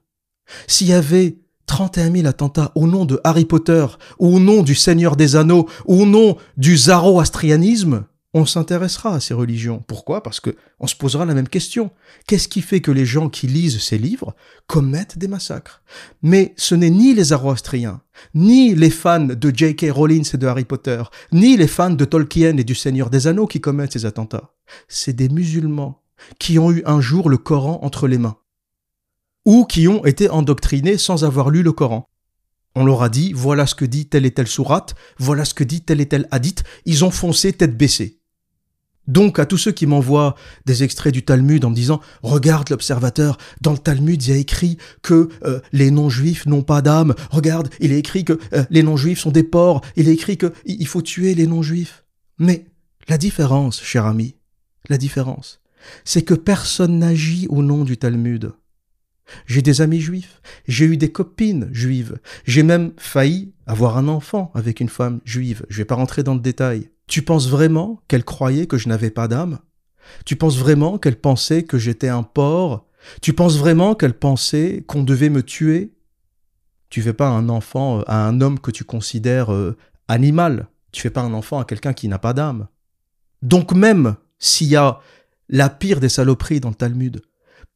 S'il y avait 31 000 attentats au nom de Harry Potter, au nom du Seigneur des Anneaux, au nom du zoroastrianisme, on s'intéressera à ces religions. Pourquoi? Parce que on se posera la même question. Qu'est-ce qui fait que les gens qui lisent ces livres commettent des massacres? Mais ce n'est ni les Zoroastriens, ni les fans de J.K. Rowling et de Harry Potter, ni les fans de Tolkien et du Seigneur des Anneaux qui commettent ces attentats. C'est des musulmans qui ont eu un jour le Coran entre les mains, ou qui ont été endoctrinés sans avoir lu le Coran. On leur a dit, voilà ce que dit telle et telle sourate, voilà ce que dit tel et tel hadith, ils ont foncé tête baissée. Donc à tous ceux qui m'envoient des extraits du Talmud en me disant regarde l'observateur dans le Talmud il y a écrit que euh, les non-juifs n'ont pas d'âme regarde il est écrit que euh, les non-juifs sont des porcs il est écrit que il faut tuer les non-juifs mais la différence cher ami la différence c'est que personne n'agit au nom du Talmud. J'ai des amis juifs, j'ai eu des copines juives, j'ai même failli avoir un enfant avec une femme juive. Je vais pas rentrer dans le détail. Tu penses vraiment qu'elle croyait que je n'avais pas d'âme? Tu penses vraiment qu'elle pensait que j'étais un porc? Tu penses vraiment qu'elle pensait qu'on devait me tuer? Tu fais pas un enfant à un homme que tu considères euh, animal. Tu fais pas un enfant à quelqu'un qui n'a pas d'âme. Donc même s'il y a la pire des saloperies dans le Talmud.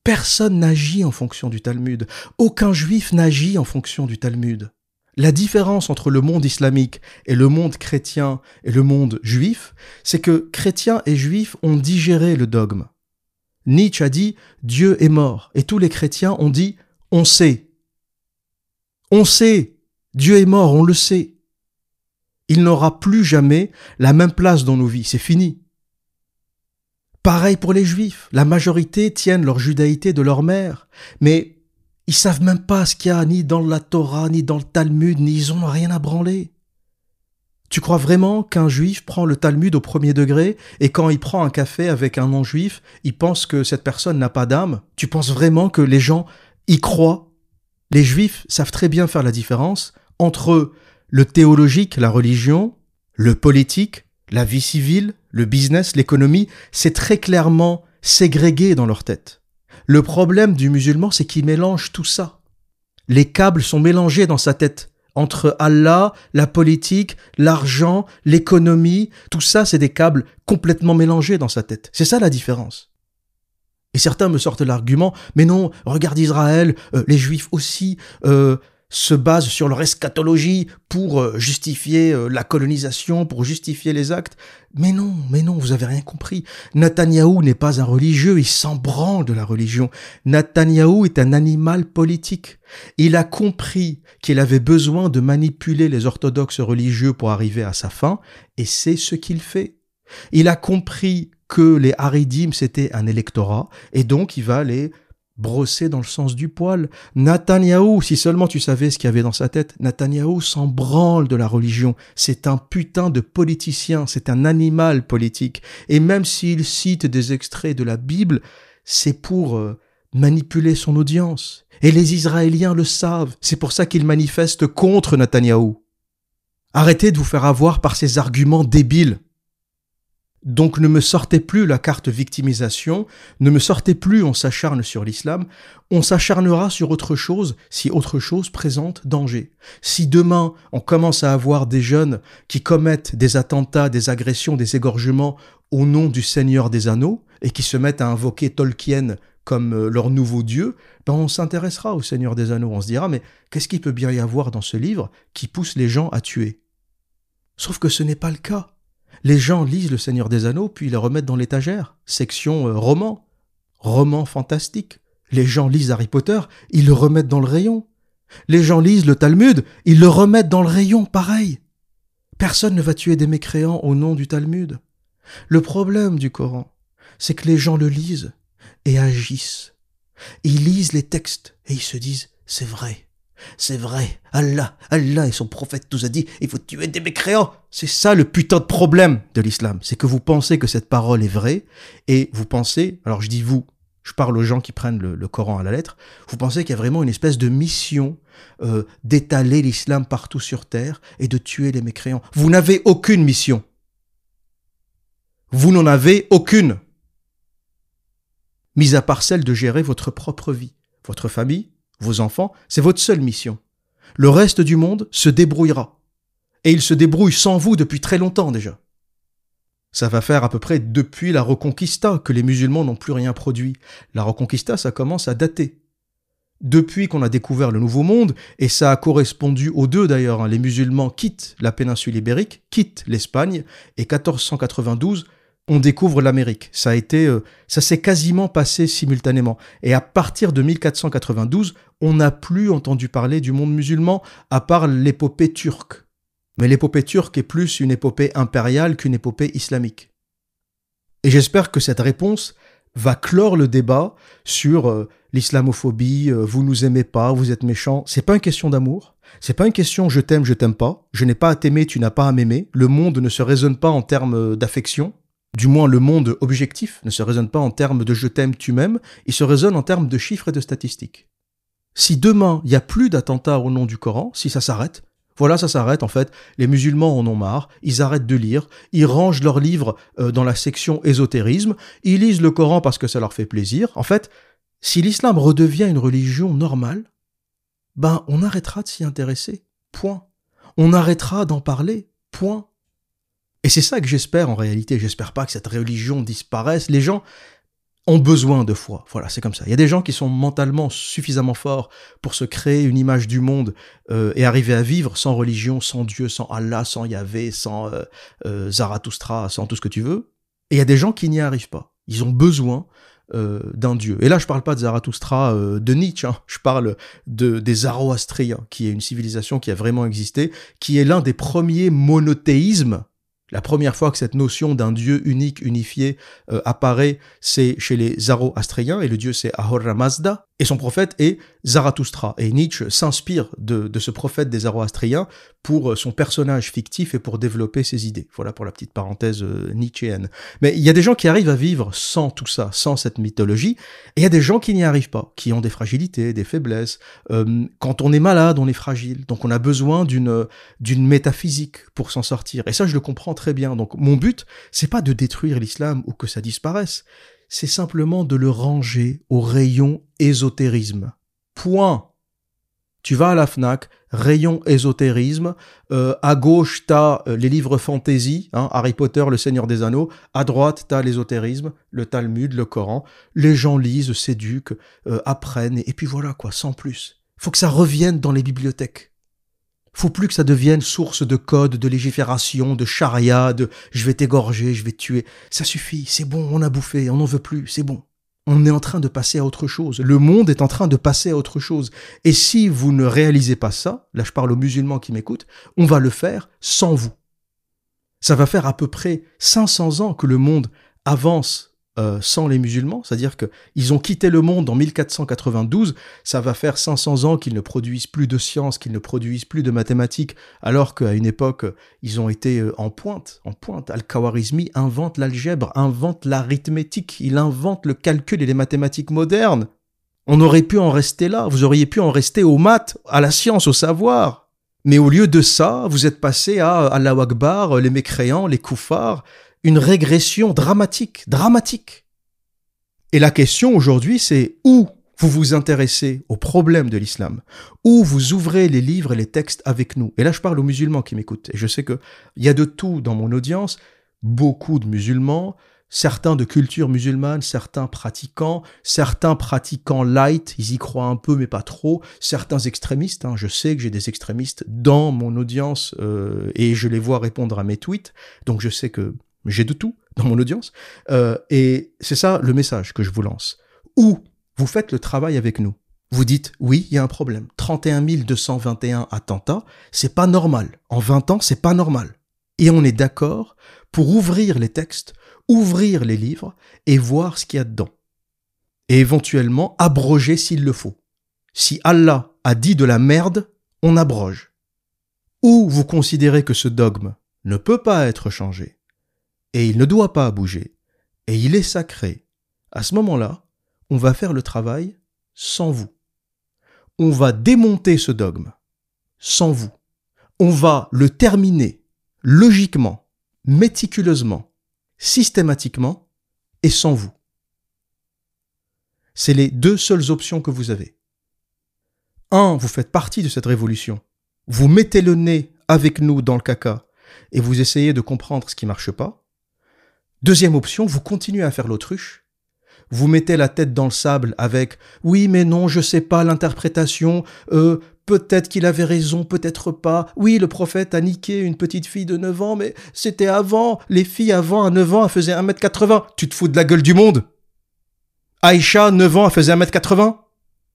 Personne n'agit en fonction du Talmud. Aucun juif n'agit en fonction du Talmud. La différence entre le monde islamique et le monde chrétien et le monde juif, c'est que chrétiens et juifs ont digéré le dogme. Nietzsche a dit Dieu est mort et tous les chrétiens ont dit on sait. On sait. Dieu est mort, on le sait. Il n'aura plus jamais la même place dans nos vies, c'est fini. Pareil pour les juifs, la majorité tiennent leur judaïté de leur mère, mais ils savent même pas ce qu'il y a ni dans la Torah, ni dans le Talmud, ni ils ont rien à branler. Tu crois vraiment qu'un juif prend le Talmud au premier degré et quand il prend un café avec un non-juif, il pense que cette personne n'a pas d'âme? Tu penses vraiment que les gens y croient? Les juifs savent très bien faire la différence entre le théologique, la religion, le politique, la vie civile, le business, l'économie, c'est très clairement ségrégué dans leur tête. Le problème du musulman, c'est qu'il mélange tout ça. Les câbles sont mélangés dans sa tête entre Allah, la politique, l'argent, l'économie, tout ça, c'est des câbles complètement mélangés dans sa tête. C'est ça la différence. Et certains me sortent l'argument, mais non, regarde Israël, euh, les Juifs aussi, euh, se basent sur leur eschatologie pour euh, justifier euh, la colonisation, pour justifier les actes. Mais non, mais non, vous avez rien compris. Netanyahou n'est pas un religieux, il s'en branle de la religion. Netanyahou est un animal politique. Il a compris qu'il avait besoin de manipuler les orthodoxes religieux pour arriver à sa fin, et c'est ce qu'il fait. Il a compris que les Haridim c'était un électorat, et donc il va les brossé dans le sens du poil. Netanyahou, si seulement tu savais ce qu'il y avait dans sa tête, Netanyahou s'en de la religion. C'est un putain de politicien, c'est un animal politique. Et même s'il cite des extraits de la Bible, c'est pour euh, manipuler son audience. Et les Israéliens le savent, c'est pour ça qu'ils manifestent contre Netanyahou. Arrêtez de vous faire avoir par ces arguments débiles. Donc ne me sortez plus la carte victimisation, ne me sortez plus on s'acharne sur l'islam, on s'acharnera sur autre chose si autre chose présente danger. Si demain on commence à avoir des jeunes qui commettent des attentats, des agressions, des égorgements au nom du Seigneur des Anneaux et qui se mettent à invoquer Tolkien comme euh, leur nouveau dieu, ben on s'intéressera au Seigneur des Anneaux, on se dira mais qu'est-ce qu'il peut bien y avoir dans ce livre qui pousse les gens à tuer? Sauf que ce n'est pas le cas. Les gens lisent Le Seigneur des Anneaux, puis ils les remettent dans l'étagère. Section euh, roman. Roman fantastique. Les gens lisent Harry Potter, ils le remettent dans le rayon. Les gens lisent le Talmud, ils le remettent dans le rayon, pareil. Personne ne va tuer des mécréants au nom du Talmud. Le problème du Coran, c'est que les gens le lisent et agissent. Ils lisent les textes et ils se disent c'est vrai. C'est vrai, Allah, Allah et son prophète nous a dit, il faut tuer des mécréants. C'est ça le putain de problème de l'islam. C'est que vous pensez que cette parole est vraie, et vous pensez, alors je dis vous, je parle aux gens qui prennent le, Coran à la lettre, vous pensez qu'il y a vraiment une espèce de mission euh, d'étaler l'islam partout sur terre et de tuer les mécréants. Vous n'avez aucune mission. Vous n'en avez aucune. Mis à part celle de gérer votre propre vie, votre famille, vos enfants, c'est votre seule mission. Le reste du monde se débrouillera. Et il se débrouille sans vous depuis très longtemps déjà. Ça va faire à peu près depuis la Reconquista que les musulmans n'ont plus rien produit. La Reconquista, ça commence à dater. Depuis qu'on a découvert le Nouveau Monde, et ça a correspondu aux deux d'ailleurs, hein, les musulmans quittent la péninsule ibérique, quittent l'Espagne, et 1492, on découvre l'Amérique. Ça euh, ça s'est quasiment passé simultanément. Et à partir de 1492, on n'a plus entendu parler du monde musulman à part l'épopée turque. Mais l'épopée turque est plus une épopée impériale qu'une épopée islamique. Et j'espère que cette réponse va clore le débat sur euh, l'islamophobie, euh, vous nous aimez pas, vous êtes méchants. C'est pas une question d'amour. C'est pas une question je t'aime, je t'aime pas. Je n'ai pas à t'aimer, tu n'as pas à m'aimer. Le monde ne se raisonne pas en termes d'affection. Du moins, le monde objectif ne se raisonne pas en termes de je t'aime, tu m'aimes, il se raisonne en termes de chiffres et de statistiques. Si demain, il n'y a plus d'attentats au nom du Coran, si ça s'arrête, voilà, ça s'arrête en fait. Les musulmans en ont marre, ils arrêtent de lire, ils rangent leurs livres euh, dans la section ésotérisme, ils lisent le Coran parce que ça leur fait plaisir. En fait, si l'islam redevient une religion normale, ben on arrêtera de s'y intéresser. Point. On arrêtera d'en parler. Point. Et c'est ça que j'espère en réalité. J'espère pas que cette religion disparaisse. Les gens ont besoin de foi. Voilà, c'est comme ça. Il y a des gens qui sont mentalement suffisamment forts pour se créer une image du monde euh, et arriver à vivre sans religion, sans Dieu, sans Allah, sans Yahvé, sans euh, euh, Zarathustra, sans tout ce que tu veux. Et il y a des gens qui n'y arrivent pas. Ils ont besoin euh, d'un dieu. Et là, je parle pas de Zarathustra euh, de Nietzsche, hein. je parle de, des Zoroastriens, qui est une civilisation qui a vraiment existé, qui est l'un des premiers monothéismes la première fois que cette notion d'un Dieu unique, unifié, euh, apparaît, c'est chez les Zoroastriens, et le Dieu c'est Ahura Mazda, et son prophète est Zarathustra. Et Nietzsche s'inspire de, ce prophète des Zoroastriens pour euh, son personnage fictif et pour développer ses idées. Voilà pour la petite parenthèse euh. Mais il y a des gens qui arrivent à vivre sans tout ça, sans cette mythologie, et il y a des gens qui n'y arrivent pas, qui ont des fragilités, des faiblesses. Euh, quand on est malade, on est fragile, donc on a besoin d'une métaphysique pour s'en sortir. Et ça, je le comprends très bien. Donc mon but, c'est pas de détruire l'islam ou que ça disparaisse, c'est simplement de le ranger au rayon ésotérisme. Point. Tu vas à la FNAC, rayon ésotérisme, euh, à gauche t'as euh, les livres fantasy, hein, Harry Potter, le Seigneur des Anneaux, à droite t'as l'ésotérisme, le Talmud, le Coran, les gens lisent, s'éduquent, euh, apprennent, et, puis voilà quoi, sans plus. Faut que ça revienne dans les bibliothèques. Faut plus que ça devienne source de code, de légifération, de charia, de je vais t'égorger, je vais te tuer. Ça suffit, c'est bon, on a bouffé, on n'en veut plus, c'est bon on est en train de passer à autre chose. Le monde est en train de passer à autre chose. Et si vous ne réalisez pas ça, là je parle aux musulmans qui m'écoutent, on va le faire sans vous. Ça va faire à peu près 500 ans que le monde avance euh, sans les musulmans, c'est-à-dire qu'ils ont quitté le monde en 1492, ça va faire 500 ans qu'ils ne produisent plus de sciences, qu'ils ne produisent plus de mathématiques, alors qu'à une époque, ils ont été euh, en pointe, en pointe. Al-Khawarizmi invente l'algèbre, invente l'arithmétique, il invente le calcul et les mathématiques modernes. On aurait pu en rester là, vous auriez pu en rester aux maths, à la science, au savoir. Mais au lieu de ça, vous êtes passé à Allah Akbar, les mécréants, les koufars, une régression dramatique, dramatique. Et la question aujourd'hui, c'est où vous vous intéressez aux problèmes de l'islam, où vous ouvrez les livres et les textes avec nous? Et là, je parle aux musulmans qui m'écoutent. Et je sais qu'il y a de tout dans mon audience, beaucoup de musulmans, certains de culture musulmane, certains pratiquants, certains pratiquants light, ils y croient un peu mais pas trop, certains extrémistes, hein, je sais que j'ai des extrémistes dans mon audience euh, et je les vois répondre à mes tweets, donc je sais que j'ai de tout dans mon audience. Euh, et c'est ça le message que je vous lance. Ou vous faites le travail avec nous. Vous dites, oui, il y a un problème. 31 221 attentats, c'est pas normal. En 20 ans, c'est pas normal. Et on est d'accord pour ouvrir les textes, ouvrir les livres et voir ce qu'il y a dedans. Et éventuellement abroger s'il le faut. Si Allah a dit de la merde, on abroge. Ou vous considérez que ce dogme ne peut pas être changé, et il ne doit pas bouger, et il est sacré, à ce moment-là, on va faire le travail sans vous. On va démonter ce dogme sans vous. On va le terminer logiquement, méticuleusement, systématiquement et sans vous. C'est les deux seules options que vous avez. Un, vous faites partie de cette révolution. Vous mettez le nez avec nous dans le caca et vous essayez de comprendre ce qui marche pas. Deuxième option, vous continuez à faire l'autruche. Vous mettez la tête dans le sable avec oui mais non je sais pas l'interprétation. Euh, peut-être qu'il avait raison peut-être pas. Oui le prophète a niqué une petite fille de 9 ans mais c'était avant. Les filles avant à 9 ans elles faisaient 1m80 tu te fous de la gueule du monde. Aïcha 9 ans elle faisait 1m80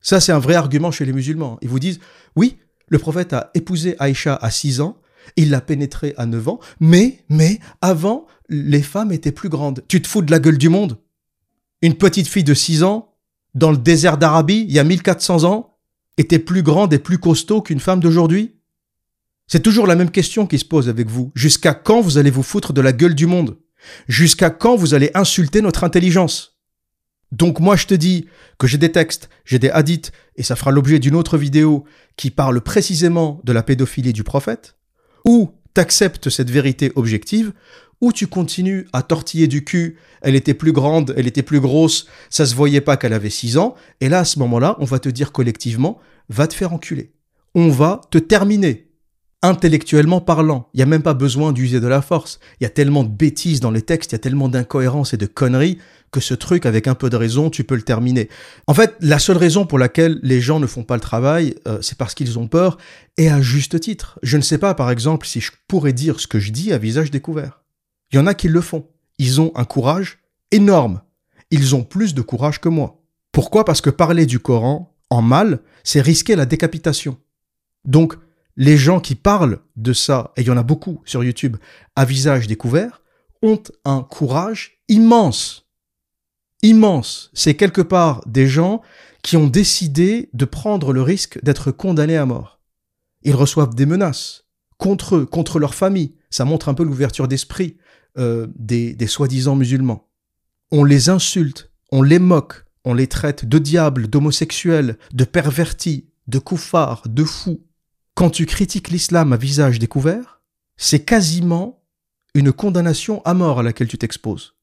ça c'est un vrai argument chez les musulmans. Ils vous disent oui le prophète a épousé Aïcha à 6 ans il l'a pénétré à 9 ans, mais, mais, avant, les femmes étaient plus grandes. Tu te fous de la gueule du monde. Une petite fille de 6 ans, dans le désert d'Arabie, il y a 1400 ans, était plus grande et plus costaud qu'une femme d'aujourd'hui. C'est toujours la même question qui se pose avec vous. Jusqu'à quand vous allez vous foutre de la gueule du monde? Jusqu'à quand vous allez insulter notre intelligence? Donc moi je te dis que j'ai des textes, j'ai des hadiths, et ça fera l'objet d'une autre vidéo qui parle précisément de la pédophilie du prophète, ou t'acceptes cette vérité objective, ou tu continues à tortiller du cul, elle était plus grande, elle était plus grosse, ça se voyait pas qu'elle avait 6 ans, et là, à ce moment-là, on va te dire collectivement, va te faire enculer. On va te terminer. Intellectuellement parlant, il n'y a même pas besoin d'user de la force. Il y a tellement de bêtises dans les textes, il y a tellement d'incohérences et de conneries que ce truc, avec un peu de raison, tu peux le terminer. En fait, la seule raison pour laquelle les gens ne font pas le travail, euh, c'est parce qu'ils ont peur, et à juste titre. Je ne sais pas, par exemple, si je pourrais dire ce que je dis à visage découvert. Il y en a qui le font. Ils ont un courage énorme. ils ont plus de courage que moi. Pourquoi? Parce que parler du Coran en mal, c'est risquer la décapitation. Donc, les gens qui parlent de ça, et il y en a beaucoup sur YouTube, à visage découvert, ont un courage immense. Immense. C'est quelque part des gens qui ont décidé de prendre le risque d'être condamnés à mort. Ils reçoivent des menaces contre eux, contre leur famille. Ça montre un peu l'ouverture d'esprit euh, des, soi-disant musulmans. On les insulte, on les moque, on les traite de diables, d'homosexuels, de pervertis, de koufars, de fous. Quand tu critiques l'islam à visage découvert, c'est quasiment une condamnation à mort à laquelle tu t'exposes.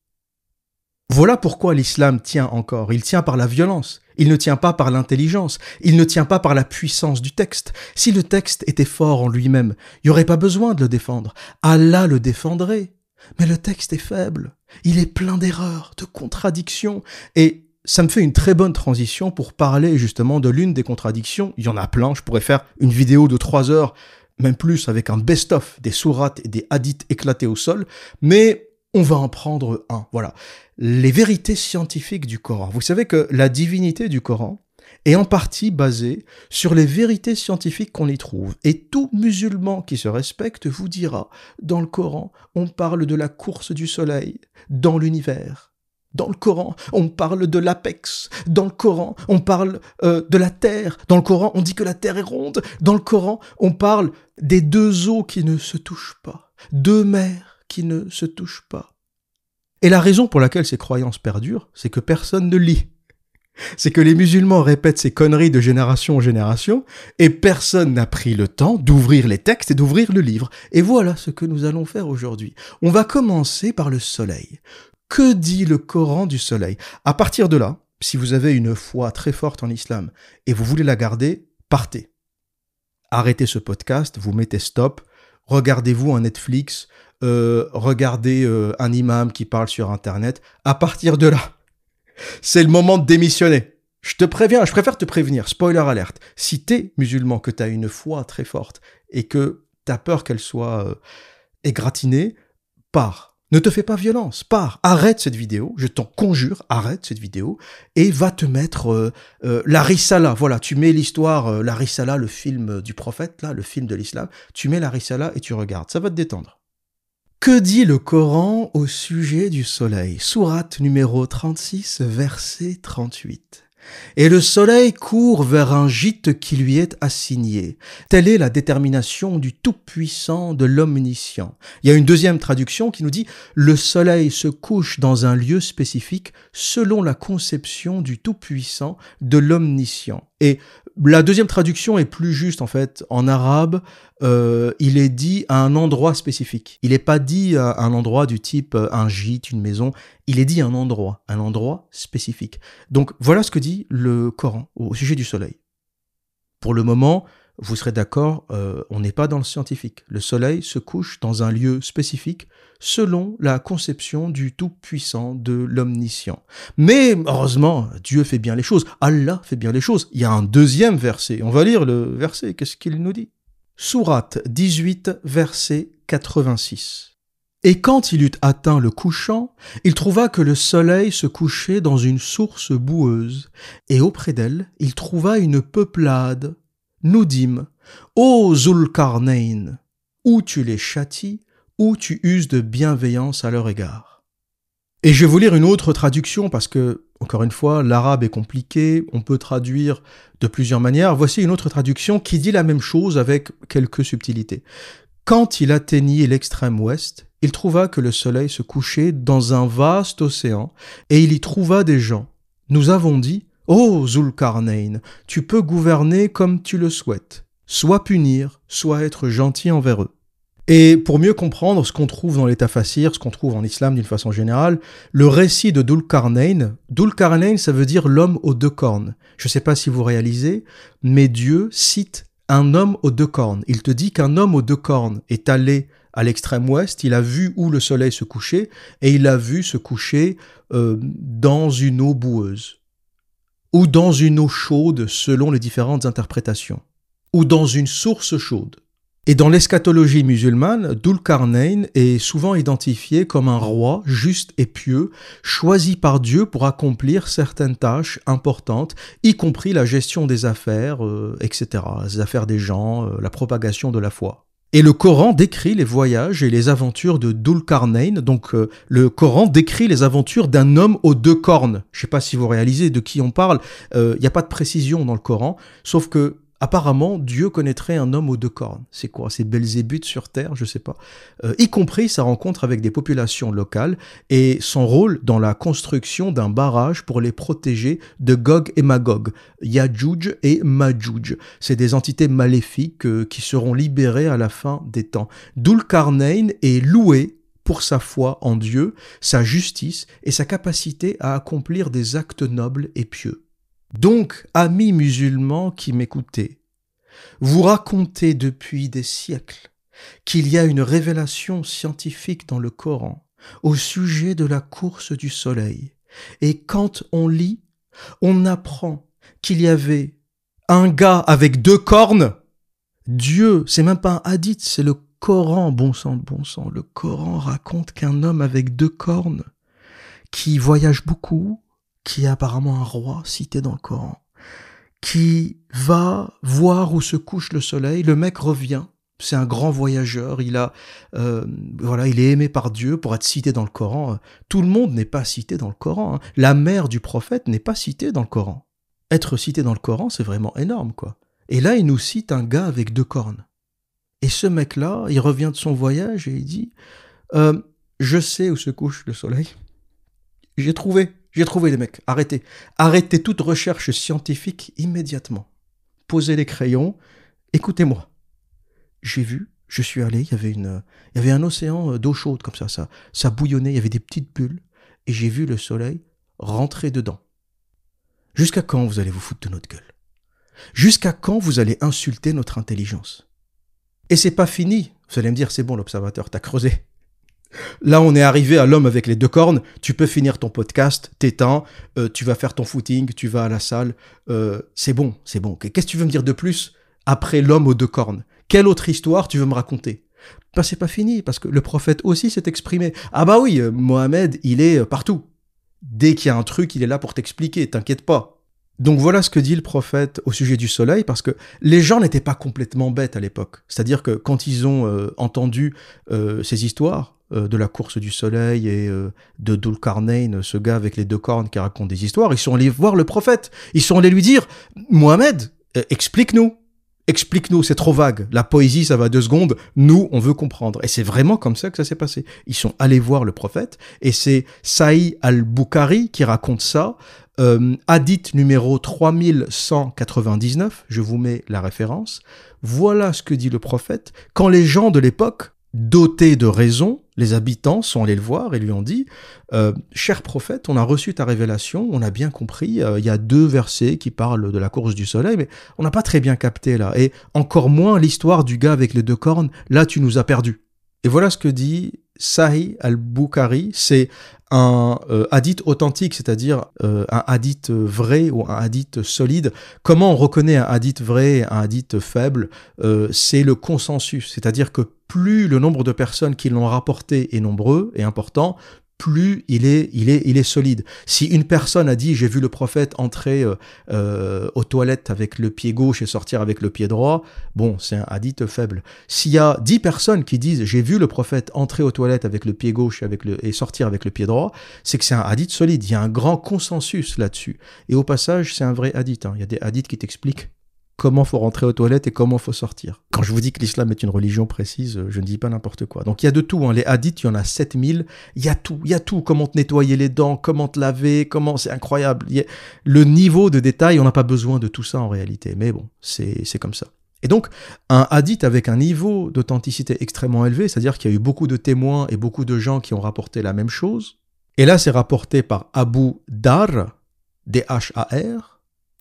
Voilà pourquoi l'islam tient encore. Il tient par la violence. Il ne tient pas par l'intelligence. Il ne tient pas par la puissance du texte. Si le texte était fort en lui-même, il n'y aurait pas besoin de le défendre. Allah le défendrait. Mais le texte est faible. Il est plein d'erreurs, de contradictions. Et ça me fait une très bonne transition pour parler justement de l'une des contradictions. Il y en a plein. Je pourrais faire une vidéo de trois heures, même plus, avec un best-of des sourates et des hadiths éclatés au sol. Mais on va en prendre un. Voilà. Les vérités scientifiques du Coran. Vous savez que la divinité du Coran est en partie basée sur les vérités scientifiques qu'on y trouve. Et tout musulman qui se respecte vous dira, dans le Coran, on parle de la course du soleil dans l'univers. Dans le Coran, on parle de l'apex. Dans le Coran, on parle euh, de la terre. Dans le Coran, on dit que la terre est ronde. Dans le Coran, on parle des deux eaux qui ne se touchent pas. Deux mers qui ne se touchent pas. Et la raison pour laquelle ces croyances perdurent, c'est que personne ne lit. C'est que les musulmans répètent ces conneries de génération en génération, et personne n'a pris le temps d'ouvrir les textes et d'ouvrir le livre. Et voilà ce que nous allons faire aujourd'hui. On va commencer par le soleil. Que dit le Coran du soleil? À partir de là, si vous avez une foi très forte en islam et vous voulez la garder, partez. Arrêtez ce podcast, vous mettez stop, regardez-vous un Netflix, euh, regardez euh, un imam qui parle sur Internet. À partir de là, c'est le moment de démissionner. Je te préviens, je préfère te prévenir, spoiler alerte. Si t'es musulman, que t'as une foi très forte et que t'as peur qu'elle soit euh, égratignée, pars. Ne te fais pas violence, pars, arrête cette vidéo, je t'en conjure, arrête cette vidéo, et va te mettre la Risala, voilà, tu mets l'histoire, la Risala, le film du prophète, là, le film de l'islam, tu mets la Risala et tu regardes, ça va te détendre. Que dit le Coran au sujet du soleil? Sourate numéro 36, verset 38. Et le soleil court vers un gîte qui lui est assigné. Telle est la détermination du Tout-Puissant, de l'Omniscient. Il y a une deuxième traduction qui nous dit Le soleil se couche dans un lieu spécifique selon la conception du Tout-Puissant, de l'Omniscient. Et la deuxième traduction est plus juste en fait. En arabe, euh, il est dit à un endroit spécifique. Il n'est pas dit à un endroit du type euh, un gîte, une maison. Il est dit à un endroit, un endroit spécifique. Donc voilà ce que dit le Coran au sujet du soleil. Pour le moment, vous serez d'accord, euh, on n'est pas dans le scientifique. Le soleil se couche dans un lieu spécifique selon la conception du Tout-Puissant, de l'Omniscient. Mais heureusement, Dieu fait bien les choses, Allah fait bien les choses. Il y a un deuxième verset, on va lire le verset, qu'est-ce qu'il nous dit? Sourate 18, verset 86. Et quand il eut atteint le couchant, il trouva que le soleil se couchait dans une source boueuse, et auprès d'elle il trouva une peuplade nous dîmes Ô Zulkarnain, ou tu les châties, ou tu uses de bienveillance à leur égard. Et je vais vous lire une autre traduction parce que, encore une fois, l'arabe est compliqué, on peut traduire de plusieurs manières. Voici une autre traduction qui dit la même chose avec quelques subtilités. Quand il atteignit l'extrême ouest, il trouva que le soleil se couchait dans un vaste océan, et il y trouva des gens. Nous avons dit, Ô Zulkarnain, tu peux gouverner comme tu le souhaites, soit punir, soit être gentil envers eux. Et pour mieux comprendre ce qu'on trouve dans l'état facir, ce qu'on trouve en islam d'une façon générale, le récit de Dulkarnain, Dulkarnain ça veut dire l'homme aux deux cornes. Je ne sais pas si vous réalisez, mais Dieu cite un homme aux deux cornes. Il te dit qu'un homme aux deux cornes est allé à l'extrême ouest, il a vu où le soleil se couchait, et il a vu se coucher euh, dans une eau boueuse ou dans une eau chaude selon les différentes interprétations, ou dans une source chaude. Et dans l'eschatologie musulmane, Dulkarnain est souvent identifié comme un roi juste et pieux, choisi par Dieu pour accomplir certaines tâches importantes, y compris la gestion des affaires, euh, etc., les affaires des gens, euh, la propagation de la foi. Et le Coran décrit les voyages et les aventures de Dulkarnain. Donc euh, le Coran décrit les aventures d'un homme aux deux cornes. Je ne sais pas si vous réalisez de qui on parle. Il n'y a pas de précision dans le Coran, sauf que Apparemment, Dieu connaîtrait un homme aux deux cornes. C'est quoi? C'est Belzébuth sur Terre? Je sais pas. Euh, y compris sa rencontre avec des populations locales et son rôle dans la construction d'un barrage pour les protéger de Gog et Magog, Yajouj et Majouj. C'est des entités maléfiques euh, qui seront libérées à la fin des temps. Dulkarnain est loué pour sa foi en Dieu, sa justice et sa capacité à accomplir des actes nobles et pieux. Donc, amis musulmans qui m'écoutez, vous racontez depuis des siècles qu'il y a une révélation scientifique dans le Coran au sujet de la course du soleil. Et quand on lit, on apprend qu'il y avait un gars avec deux cornes. Dieu, c'est même pas un hadith, c'est le Coran, bon sang, bon sang. Le Coran raconte qu'un homme avec deux cornes, qui voyage beaucoup, qui est apparemment un roi cité dans le Coran, qui va voir où se couche le soleil. Le mec revient. C'est un grand voyageur. Il a, euh, voilà, il est aimé par Dieu pour être cité dans le Coran. Tout le monde n'est pas cité dans le Coran. Hein. La mère du prophète n'est pas citée dans le Coran. Être cité dans le Coran, c'est vraiment énorme, quoi. Et là, il nous cite un gars avec deux cornes. Et ce mec-là, il revient de son voyage et il dit, euh, je sais où se couche le soleil. J'ai trouvé. J'ai trouvé les mecs. Arrêtez. Arrêtez toute recherche scientifique immédiatement. Posez les crayons. Écoutez-moi. J'ai vu, je suis allé, il y avait un océan d'eau chaude comme ça, ça, ça bouillonnait, il y avait des petites bulles, et j'ai vu le soleil rentrer dedans. Jusqu'à quand vous allez vous foutre de notre gueule? Jusqu'à quand vous allez insulter notre intelligence? Et c'est pas fini. Vous allez me dire, c'est bon, l'observateur, t'as creusé. Là, on est arrivé à l'homme avec les deux cornes. Tu peux finir ton podcast, t'éteins, euh, tu vas faire ton footing, tu vas à la salle. Euh, c'est bon, c'est bon. Qu'est-ce que tu veux me dire de plus après l'homme aux deux cornes? Quelle autre histoire tu veux me raconter? Ben, c'est pas fini, parce que le prophète aussi s'est exprimé. Ah bah oui, euh, Mohamed, il est partout. Dès qu'il y a un truc, il est là pour t'expliquer, t'inquiète pas. Donc voilà ce que dit le prophète au sujet du soleil, parce que les gens n'étaient pas complètement bêtes à l'époque. C'est-à-dire que quand ils ont entendu ces histoires, euh, de la course du soleil et euh, de Dulkarnain, ce gars avec les deux cornes qui raconte des histoires, ils sont allés voir le prophète. Ils sont allés lui dire, Mohamed, euh, explique-nous. Explique-nous, c'est trop vague. La poésie, ça va deux secondes. Nous, on veut comprendre. Et c'est vraiment comme ça que ça s'est passé. Ils sont allés voir le prophète. Et c'est Saï al-Bukhari qui raconte ça. hadith numéro 3199. Je vous mets la référence. Voilà ce que dit le prophète. Quand les gens de l'époque, dotés de raison, les habitants sont allés le voir et lui ont dit euh, Cher prophète, on a reçu ta révélation, on a bien compris, euh, il y a deux versets qui parlent de la course du soleil, mais on n'a pas très bien capté là. Et encore moins l'histoire du gars avec les deux cornes, là tu nous as perdus. Et voilà ce que dit Sahih al-Bukhari, c'est un euh, hadith authentique, c'est-à-dire euh, un hadith vrai ou un hadith solide. Comment on reconnaît un hadith vrai et un hadith faible euh, C'est le consensus, c'est-à-dire que plus le nombre de personnes qui l'ont rapporté est nombreux et important, plus il est, il est, il est solide. Si une personne a dit j'ai vu le prophète entrer euh, euh, aux toilettes avec le pied gauche et sortir avec le pied droit, bon, c'est un hadith faible. S'il y a dix personnes qui disent j'ai vu le prophète entrer aux toilettes avec le pied gauche avec le, et sortir avec le pied droit, c'est que c'est un hadith solide. Il y a un grand consensus là-dessus. Et au passage, c'est un vrai hadith. Hein. Il y a des hadiths qui t'expliquent comment faut rentrer aux toilettes et comment faut sortir. Quand je vous dis que l'islam est une religion précise, je ne dis pas n'importe quoi. Donc il y a de tout. Hein. Les hadiths, il y en a 7000. Il y a tout. Il y a tout. Comment te nettoyer les dents, comment te laver, comment... C'est incroyable. Le niveau de détail, on n'a pas besoin de tout ça en réalité. Mais bon, c'est comme ça. Et donc, un hadith avec un niveau d'authenticité extrêmement élevé, c'est-à-dire qu'il y a eu beaucoup de témoins et beaucoup de gens qui ont rapporté la même chose. Et là, c'est rapporté par Abu Dar, D-H-A-R,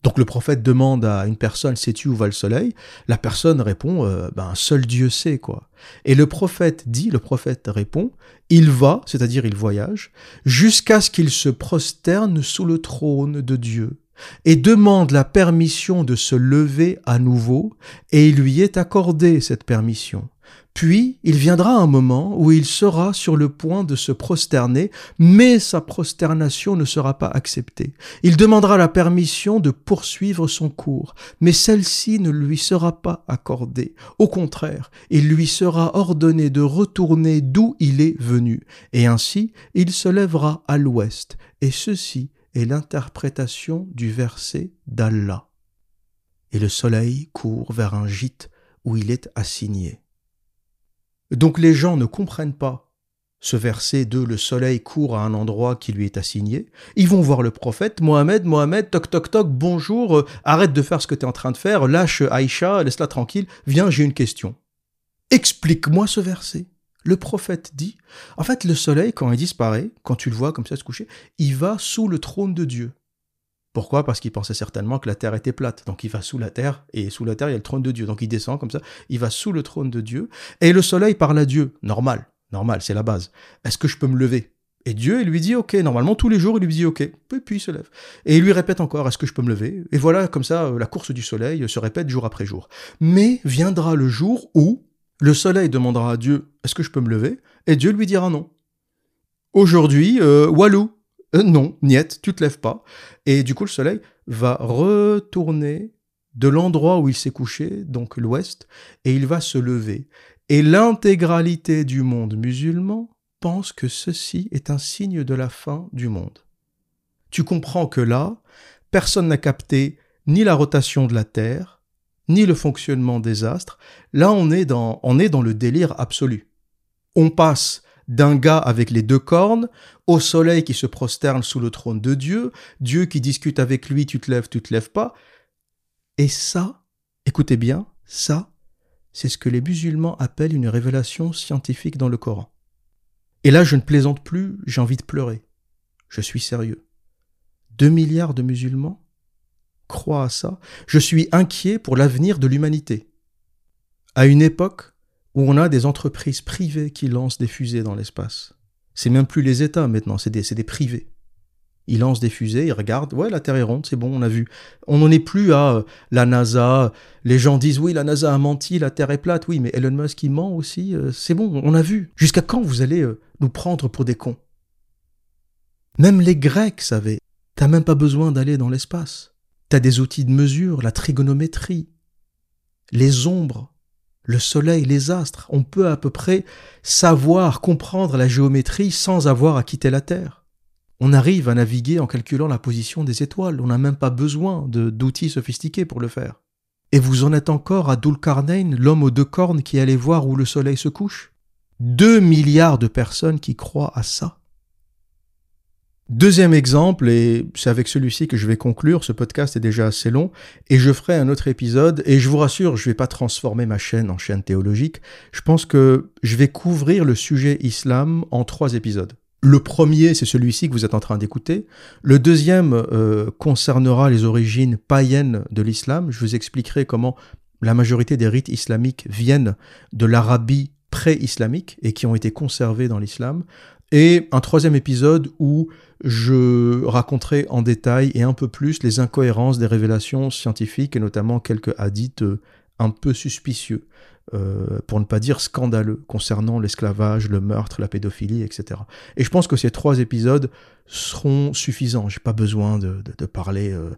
donc le prophète demande à une personne sais-tu où va le soleil? La personne répond euh, ben seul Dieu sait quoi. Et le prophète dit, le prophète répond il va, c'est-à-dire il voyage, jusqu'à ce qu'il se prosterne sous le trône de Dieu. et demande la permission de se lever à nouveau, et il lui est accordé cette permission. Puis il viendra un moment où il sera sur le point de se prosterner, mais sa prosternation ne sera pas acceptée. Il demandera la permission de poursuivre son cours, mais celle-ci ne lui sera pas accordée. Au contraire, il lui sera ordonné de retourner d'où il est venu, et ainsi il se lèvera à l'ouest, et ceci est l'interprétation du verset d'Allah. Et le soleil court vers un gîte où il est assigné. Donc les gens ne comprennent pas ce verset de le soleil court à un endroit qui lui est assigné. Ils vont voir le prophète, Mohamed, Mohamed, toc toc toc, bonjour, euh, arrête de faire ce que tu es en train de faire, lâche Aïcha, laisse-la tranquille, viens, j'ai une question. Explique-moi ce verset. Le prophète dit, en fait, le soleil, quand il disparaît, quand tu le vois comme ça se coucher, il va sous le trône de Dieu. Pourquoi? Parce qu'il pensait certainement que la terre était plate. Donc il va sous la terre, et sous la terre, il y a le trône de Dieu. Donc il descend comme ça, il va sous le trône de Dieu. Et le soleil parle à Dieu. Normal, normal, c'est la base. Est-ce que je peux me lever? Et Dieu, il lui dit OK. Normalement, tous les jours, il lui dit OK. Et puis il se lève. Et il lui répète encore Est-ce que je peux me lever? Et voilà, comme ça, euh, la course du soleil se répète jour après jour. Mais viendra le jour où le soleil demandera à Dieu Est-ce que je peux me lever? Et Dieu lui dira non. Aujourd'hui, euh, Walou, euh, non, niet, tu te lèves pas. Et du coup, le soleil va retourner de l'endroit où il s'est couché, donc l'ouest, et il va se lever. Et l'intégralité du monde musulman pense que ceci est un signe de la fin du monde. Tu comprends que là, personne n'a capté ni la rotation de la Terre, ni le fonctionnement des astres. Là, on est dans, on est dans le délire absolu. On passe d'un gars avec les deux cornes, au soleil qui se prosterne sous le trône de Dieu, Dieu qui discute avec lui, tu te lèves, tu te lèves pas. Et ça, écoutez bien, ça, c'est ce que les musulmans appellent une révélation scientifique dans le Coran. Et là, je ne plaisante plus, j'ai envie de pleurer. Je suis sérieux. Deux milliards de musulmans croient à ça. Je suis inquiet pour l'avenir de l'humanité. À une époque où on a des entreprises privées qui lancent des fusées dans l'espace. C'est même plus les États maintenant, c'est des, des, privés. Ils lancent des fusées, ils regardent, ouais, la Terre est ronde, c'est bon, on a vu. On n'en est plus à euh, la NASA. Les gens disent, oui, la NASA a menti, la Terre est plate, oui, mais Elon Musk, il ment aussi, euh, c'est bon, on a vu. Jusqu'à quand vous allez euh, nous prendre pour des cons? Même les Grecs savaient, t'as même pas besoin d'aller dans l'espace. T'as des outils de mesure, la trigonométrie, les ombres, le soleil, les astres. On peut à peu près savoir, comprendre la géométrie sans avoir à quitter la Terre. On arrive à naviguer en calculant la position des étoiles. On n'a même pas besoin d'outils sophistiqués pour le faire. Et vous en êtes encore à Dulkarnain, l'homme aux deux cornes qui allait voir où le soleil se couche? Deux milliards de personnes qui croient à ça. Deuxième exemple, et c'est avec celui-ci que je vais conclure, ce podcast est déjà assez long, et je ferai un autre épisode, et je vous rassure, je ne vais pas transformer ma chaîne en chaîne théologique, je pense que je vais couvrir le sujet islam en trois épisodes. Le premier, c'est celui-ci que vous êtes en train d'écouter. Le deuxième euh, concernera les origines païennes de l'islam. Je vous expliquerai comment la majorité des rites islamiques viennent de l'Arabie pré-islamique et qui ont été conservés dans l'islam. Et un troisième épisode où je raconterai en détail et un peu plus les incohérences des révélations scientifiques et notamment quelques hadiths euh, un peu suspicieux, euh, pour ne pas dire scandaleux, concernant l'esclavage, le meurtre, la pédophilie, etc. Et je pense que ces trois épisodes seront suffisants. J'ai pas besoin de, parler euh,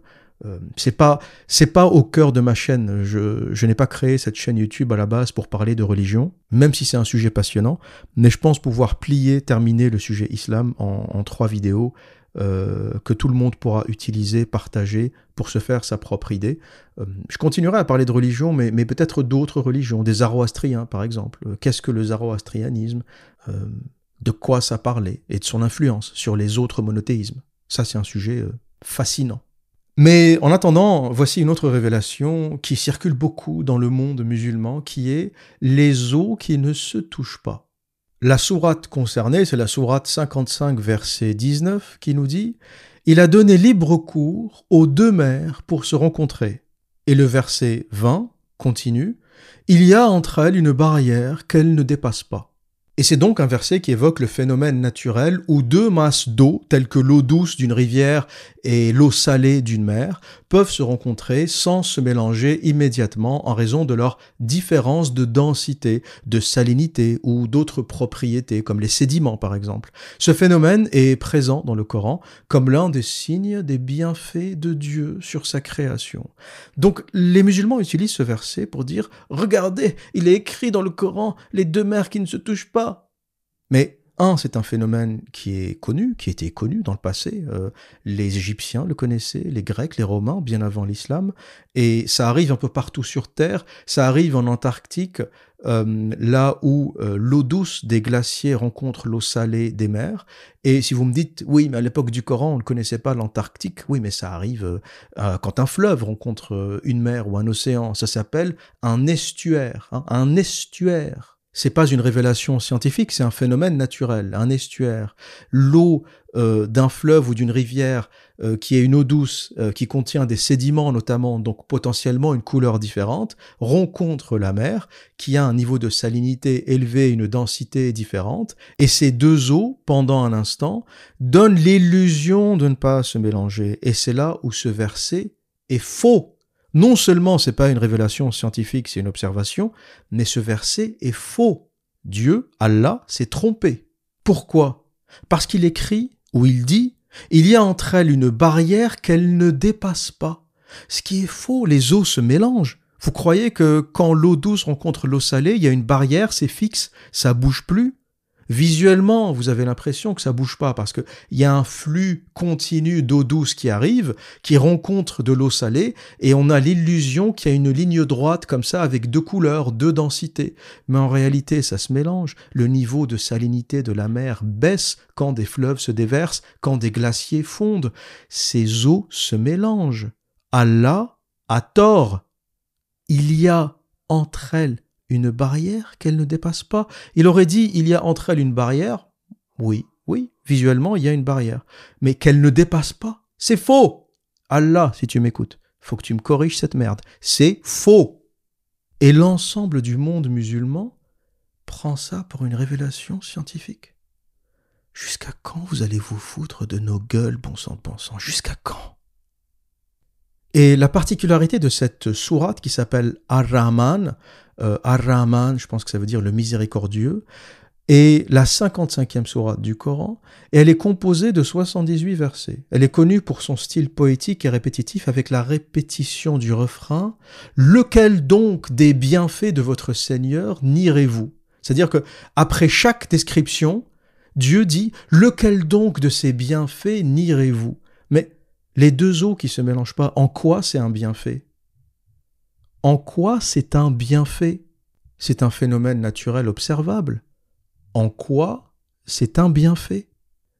euh, c'est pas c'est pas au cœur de ma chaîne. Je, n'ai pas créé cette chaîne YouTube à la base pour parler de religion, même si c'est un sujet passionnant. Mais je pense pouvoir plier, terminer le sujet islam en, trois vidéos euh, que tout le monde pourra utiliser, partager pour se faire sa propre idée. Euh, je continuerai à parler de religion, mais, mais peut-être d'autres religions, des zoroastriens par exemple. Qu'est-ce que le zoroastrianisme De quoi ça parlait et de son influence sur les autres monothéismes? Ça, c'est un sujet fascinant. Mais en attendant, voici une autre révélation qui circule beaucoup dans le monde musulman, qui est les eaux qui ne se touchent pas. La sourate concernée, c'est la sourate 55, verset 19, qui nous dit Il a donné libre cours aux deux mers pour se rencontrer. Et le verset 20 continue Il y a entre elles une barrière qu'elles ne dépassent pas. Et c'est donc un verset qui évoque le phénomène naturel où deux masses d'eau, telles que l'eau douce d'une rivière et l'eau salée d'une mer, peuvent se rencontrer sans se mélanger immédiatement en raison de leur différence de densité, de salinité ou d'autres propriétés, comme les sédiments par exemple. Ce phénomène est présent dans le Coran comme l'un des signes des bienfaits de Dieu sur sa création. Donc les musulmans utilisent ce verset pour dire, regardez, il est écrit dans le Coran, les deux mers qui ne se touchent pas, mais un, c'est un phénomène qui est connu, qui était connu dans le passé. Euh, les Égyptiens le connaissaient, les Grecs, les Romains, bien avant l'islam. Et ça arrive un peu partout sur Terre. Ça arrive en Antarctique, euh, là où euh, l'eau douce des glaciers rencontre l'eau salée des mers. Et si vous me dites, oui, mais à l'époque du Coran, on ne connaissait pas l'Antarctique. Oui, mais ça arrive quand un fleuve rencontre une mer ou un océan. Ça s'appelle un estuaire. Hein, un estuaire c'est pas une révélation scientifique, c'est un phénomène naturel, un estuaire. L'eau euh, d'un fleuve ou d'une rivière euh, qui est une eau douce, euh, qui contient des sédiments notamment, donc potentiellement une couleur différente, rencontre la mer, qui a un niveau de salinité élevé, une densité différente, et ces deux eaux, pendant un instant, donnent l'illusion de ne pas se mélanger. Et c'est là où ce verset est faux non seulement c'est pas une révélation scientifique, c'est une observation, mais ce verset est faux. Dieu, Allah, s'est trompé. Pourquoi? Parce qu'il écrit, ou il dit, il y a entre elles une barrière qu'elle ne dépasse pas. Ce qui est faux, les eaux se mélangent. Vous croyez que quand l'eau douce rencontre l'eau salée, il y a une barrière, c'est fixe, ça bouge plus? Visuellement, vous avez l'impression que ça bouge pas parce qu'il y a un flux continu d'eau douce qui arrive, qui rencontre de l'eau salée, et on a l'illusion qu'il y a une ligne droite comme ça avec deux couleurs, deux densités. Mais en réalité, ça se mélange. Le niveau de salinité de la mer baisse quand des fleuves se déversent, quand des glaciers fondent. Ces eaux se mélangent. Allah a tort. Il y a entre elles barrière qu'elle ne dépasse pas. Il aurait dit il y a entre elles une barrière. Oui, oui, visuellement il y a une barrière, mais qu'elle ne dépasse pas. C'est faux. Allah, si tu m'écoutes, faut que tu me corriges cette merde. C'est faux. Et l'ensemble du monde musulman prend ça pour une révélation scientifique. Jusqu'à quand vous allez vous foutre de nos gueules, bon sang de bon sang? Jusqu'à quand? Et la particularité de cette sourate qui s'appelle Ar-Rahman, Ar-Rahman, je pense que ça veut dire le miséricordieux, et la 55e sourate du Coran, et elle est composée de 78 versets. Elle est connue pour son style poétique et répétitif avec la répétition du refrain. Lequel donc des bienfaits de votre Seigneur nierez-vous? C'est-à-dire que après chaque description, Dieu dit Lequel donc de ces bienfaits nierez-vous? Mais les deux eaux qui se mélangent pas, en quoi c'est un bienfait? En quoi c'est un bienfait? C'est un phénomène naturel observable. En quoi c'est un bienfait?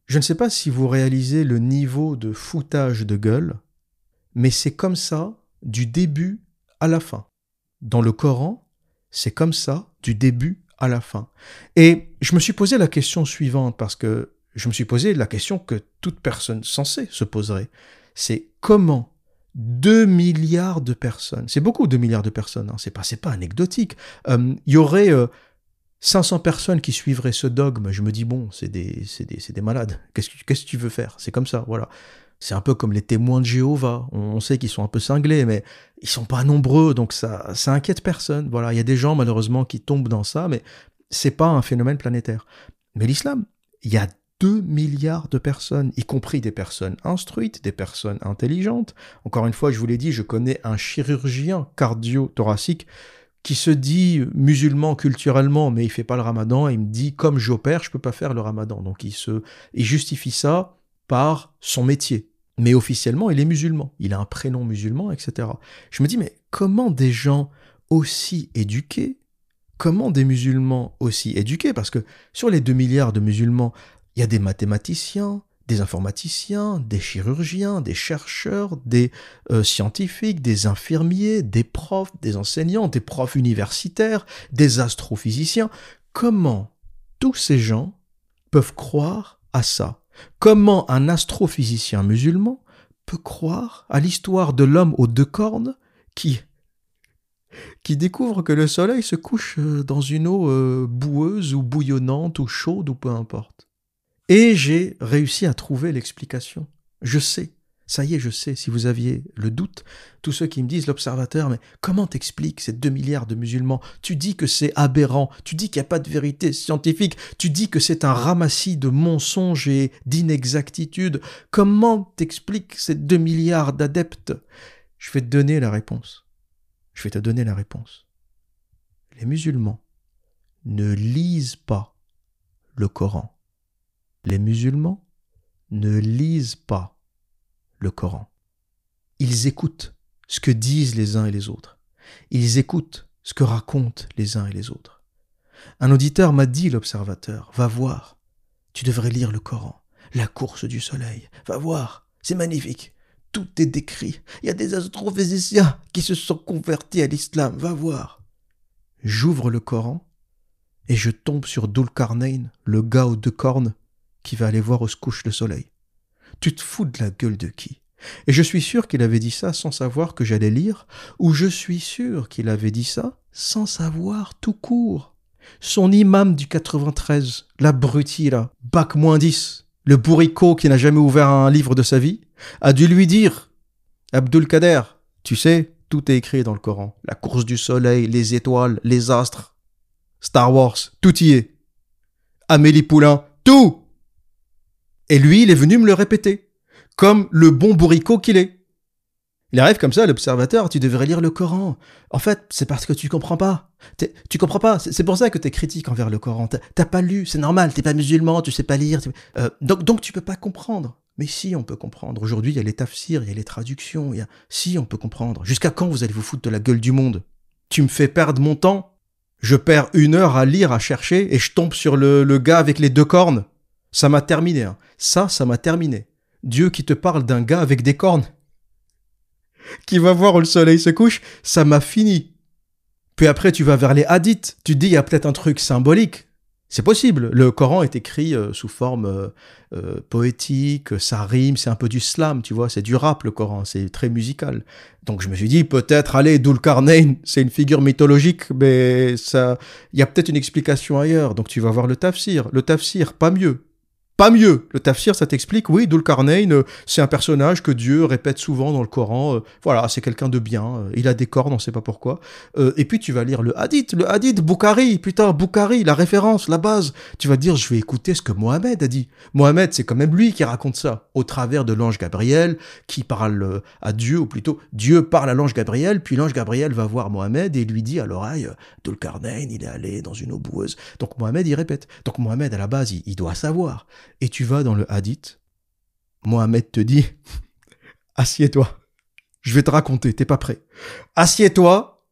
Je ne sais pas si vous réalisez le niveau de foutage de gueule, mais c'est comme ça du début à la fin. Dans le Coran, c'est comme ça du début à la fin. Et je me suis posé la question suivante parce que je me suis posé la question que toute personne sensée se poserait. C'est comment 2 milliards de personnes. C'est beaucoup, 2 milliards de personnes. Hein. C'est pas, pas anecdotique. Euh, il y aurait 500 euh, personnes qui suivraient ce dogme. Je me dis, bon, c'est des, des, des, malades. Qu'est-ce que, que tu veux faire? C'est comme ça, voilà. C'est un peu comme les témoins de Jéhovah. On, sait qu'ils sont un peu cinglés, mais ils sont pas nombreux, donc ça, ça inquiète personne. Voilà, il y a des gens malheureusement qui tombent dans ça, mais c'est pas un phénomène planétaire. Mais l'islam, il y a 2 milliards de personnes, y compris des personnes instruites, des personnes intelligentes. Encore une fois, je vous l'ai dit, je connais un chirurgien cardio-thoracique qui se dit musulman culturellement, mais il fait pas le ramadan, et il me dit, comme j'opère, je peux pas faire le ramadan. Donc il se, il justifie ça par son métier. Mais officiellement, il est musulman. Il a un prénom musulman, etc. Je me dis, mais comment des gens aussi éduqués, comment des musulmans aussi éduqués, parce que sur les 2 milliards de musulmans, il y a des mathématiciens, des informaticiens, des chirurgiens, des chercheurs, des euh, scientifiques, des infirmiers, des profs, des enseignants, des profs universitaires, des astrophysiciens. Comment tous ces gens peuvent croire à ça? Comment un astrophysicien musulman peut croire à l'histoire de l'homme aux deux cornes qui qui découvre que le soleil se couche euh, dans une eau euh, boueuse ou bouillonnante ou chaude ou peu importe? Et j'ai réussi à trouver l'explication. Je sais, ça y est, je sais, si vous aviez le doute, tous ceux qui me disent l'observateur, mais comment t'expliques ces deux milliards de musulmans? Tu dis que c'est aberrant, tu dis qu'il n'y a pas de vérité scientifique, tu dis que c'est un ramassis de mensonges et d'inexactitudes. Comment t'expliques ces deux milliards d'adeptes? Je vais te donner la réponse. Je vais te donner la réponse. Les musulmans ne lisent pas le Coran. Les musulmans ne lisent pas le Coran. Ils écoutent ce que disent les uns et les autres. Ils écoutent ce que racontent les uns et les autres. Un auditeur m'a dit, l'observateur, va voir, tu devrais lire le Coran, la course du soleil, va voir, c'est magnifique, tout est décrit, il y a des astrophysiciens qui se sont convertis à l'islam, va voir. J'ouvre le Coran et je tombe sur Dulkarnain, le gars aux deux cornes, qui va aller voir où se couche le soleil. Tu te fous de la gueule de qui? Et je suis sûr qu'il avait dit ça sans savoir que j'allais lire, ou je suis sûr qu'il avait dit ça sans savoir tout court. Son imam du 93, l'abruti là, bac moins 10, le bourricot qui n'a jamais ouvert un livre de sa vie, a dû lui dire Abdul Kader, tu sais, tout est écrit dans le Coran. La course du soleil, les étoiles, les astres, Star Wars, tout y est. Amélie Poulain, tout et lui, il est venu me le répéter, comme le bon bourricot qu'il est. Il arrive comme ça, l'observateur, tu devrais lire le Coran. En fait, c'est parce que tu comprends pas. Tu comprends pas. C'est pour ça que tu es critique envers le Coran. T'as pas lu, c'est normal. T'es pas musulman, tu sais pas lire. Euh, donc, donc tu peux pas comprendre. Mais si, on peut comprendre. Aujourd'hui, il y a les tafsirs, il y a les traductions. Si, on peut comprendre. Jusqu'à quand vous allez vous foutre de la gueule du monde? Tu me fais perdre mon temps? Je perds une heure à lire, à chercher, et je tombe sur le gars avec les deux cornes? Ça m'a terminé. Hein. Ça, ça m'a terminé. Dieu qui te parle d'un gars avec des cornes qui va voir où le soleil se couche, ça m'a fini. Puis après, tu vas vers les hadiths. Tu te dis, il y a peut-être un truc symbolique. C'est possible. Le Coran est écrit euh, sous forme euh, euh, poétique, ça rime, c'est un peu du slam, tu vois, c'est du rap le Coran, c'est très musical. Donc je me suis dit, peut-être, allez, Dulkarnain, c'est une figure mythologique, mais ça, il y a peut-être une explication ailleurs. Donc tu vas voir le tafsir. Le tafsir, pas mieux pas mieux. Le tafsir, ça t'explique, oui, Dulkarnain, euh, c'est un personnage que Dieu répète souvent dans le Coran. Euh, voilà, c'est quelqu'un de bien. Euh, il a des cornes, on sait pas pourquoi. et puis tu vas lire le hadith, le hadith, Bukhari, putain, Bukhari, la référence, la base. Tu vas dire, je vais écouter ce que Mohamed a dit. Mohamed, c'est quand même lui qui raconte ça, au travers de l'ange Gabriel, qui parle à Dieu, ou plutôt, Dieu parle à l'ange Gabriel, puis l'ange Gabriel va voir Mohamed et lui dit à l'oreille, Dulkarnain, il est allé dans une eau boueuse. Donc Mohamed, il répète. Donc Mohamed, à la base, il doit savoir et tu vas dans le hadith, Mohamed te dit, <laughs> assieds-toi, je vais te raconter, t'es pas prêt. Assieds-toi,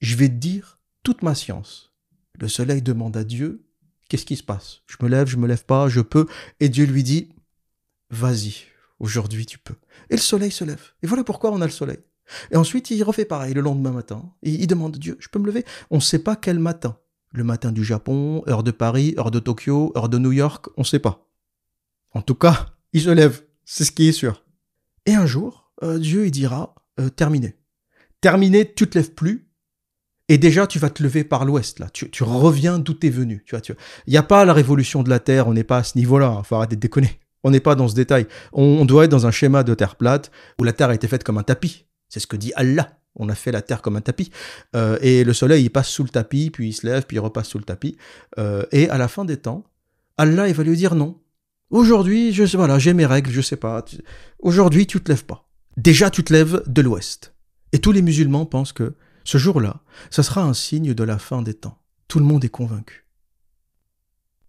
je vais te dire toute ma science. Le soleil demande à Dieu, qu'est-ce qui se passe? Je me lève, je me lève pas, je peux. Et Dieu lui dit, vas-y, aujourd'hui tu peux. Et le soleil se lève. Et voilà pourquoi on a le soleil. Et ensuite, il refait pareil le lendemain matin. Il demande à Dieu, je peux me lever? On ne sait pas quel matin le matin du Japon, heure de Paris, heure de Tokyo, heure de New York, on ne sait pas. En tout cas, <laughs> il se lève, c'est ce qui est sûr. Et un jour, euh, Dieu il dira euh, terminé. Terminé, tu te lèves plus. Et déjà, tu vas te lever par l'ouest, là. Tu, reviens d'où es venu. Tu vois, tu Il n'y a pas la révolution de la Terre, on n'est pas à ce niveau-là. Il faut arrêter de déconner. On n'est pas dans ce détail. On, doit être dans un schéma de Terre plate où la Terre a été faite comme un tapis. C'est ce que dit Allah. On a fait la terre comme un tapis. Euh, et le soleil, il passe sous le tapis, puis il se lève, puis il repasse sous le tapis. Euh, et à la fin des temps, Allah, il va lui dire non. Aujourd'hui, je voilà, j'ai mes règles, je sais pas. Aujourd'hui, tu te lèves pas. Déjà, tu te lèves de l'ouest. Et tous les musulmans pensent que ce jour-là, ça sera un signe de la fin des temps. Tout le monde est convaincu.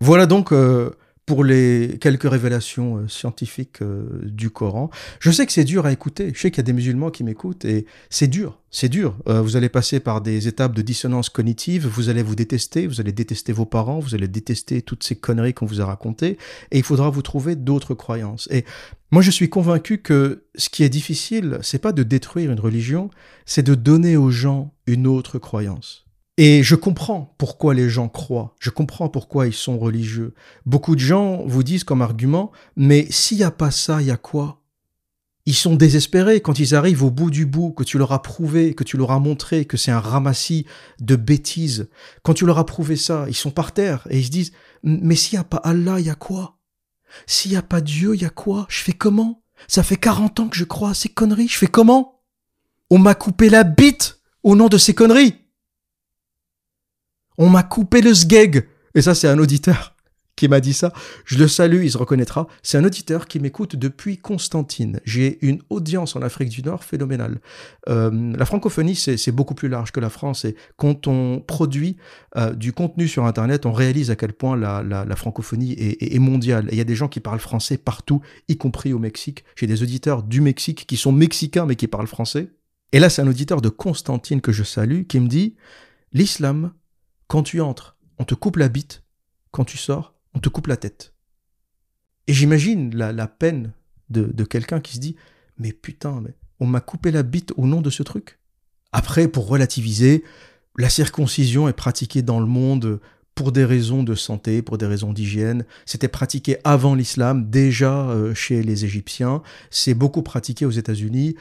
Voilà donc euh, pour les quelques révélations euh, scientifiques euh, du Coran. Je sais que c'est dur à écouter. Je sais qu'il y a des musulmans qui m'écoutent et c'est dur. C'est dur. Euh, vous allez passer par des étapes de dissonance cognitive. Vous allez vous détester. Vous allez détester vos parents. Vous allez détester toutes ces conneries qu'on vous a racontées. Et il faudra vous trouver d'autres croyances. Et moi, je suis convaincu que ce qui est difficile, c'est pas de détruire une religion, c'est de donner aux gens une autre croyance. Et je comprends pourquoi les gens croient, je comprends pourquoi ils sont religieux. Beaucoup de gens vous disent comme argument, mais s'il n'y a pas ça, il y a quoi? Ils sont désespérés quand ils arrivent au bout du bout, que tu leur as prouvé, que tu leur as montré que c'est un ramassis de bêtises. Quand tu leur as prouvé ça, ils sont par terre et ils se disent Mais s'il n'y a pas Allah, il y a quoi? S'il n'y a pas Dieu, il y a quoi? Je fais comment? Ça fait 40 ans que je crois à ces conneries, je fais comment? On m'a coupé la bite au nom de ces conneries On m'a coupé le sgeg Et ça, c'est un auditeur qui m'a dit ça. Je le salue, il se reconnaîtra. C'est un auditeur qui m'écoute depuis Constantine. J'ai une audience en Afrique du Nord phénoménale. Euh, la francophonie, c'est beaucoup plus large que la France. Et quand on produit euh, du contenu sur Internet, on réalise à quel point la, la, francophonie est, est, mondiale. Il y a des gens qui parlent français partout, y compris au Mexique. J'ai des auditeurs du Mexique qui sont mexicains mais qui parlent français. Et là, c'est un auditeur de Constantine que je salue qui me dit, l'islam, quand tu entres, on te coupe la bite. Quand tu sors, on te coupe la tête. Et j'imagine la, peine de, quelqu'un qui se dit Mais putain, mais on m'a coupé la bite au nom de ce truc? Après, pour relativiser, la circoncision est pratiquée dans le monde pour des raisons de santé, pour des raisons d'hygiène. C'était pratiqué avant l'islam, déjà euh, chez les Égyptiens. C'est beaucoup pratiqué aux États-Unis.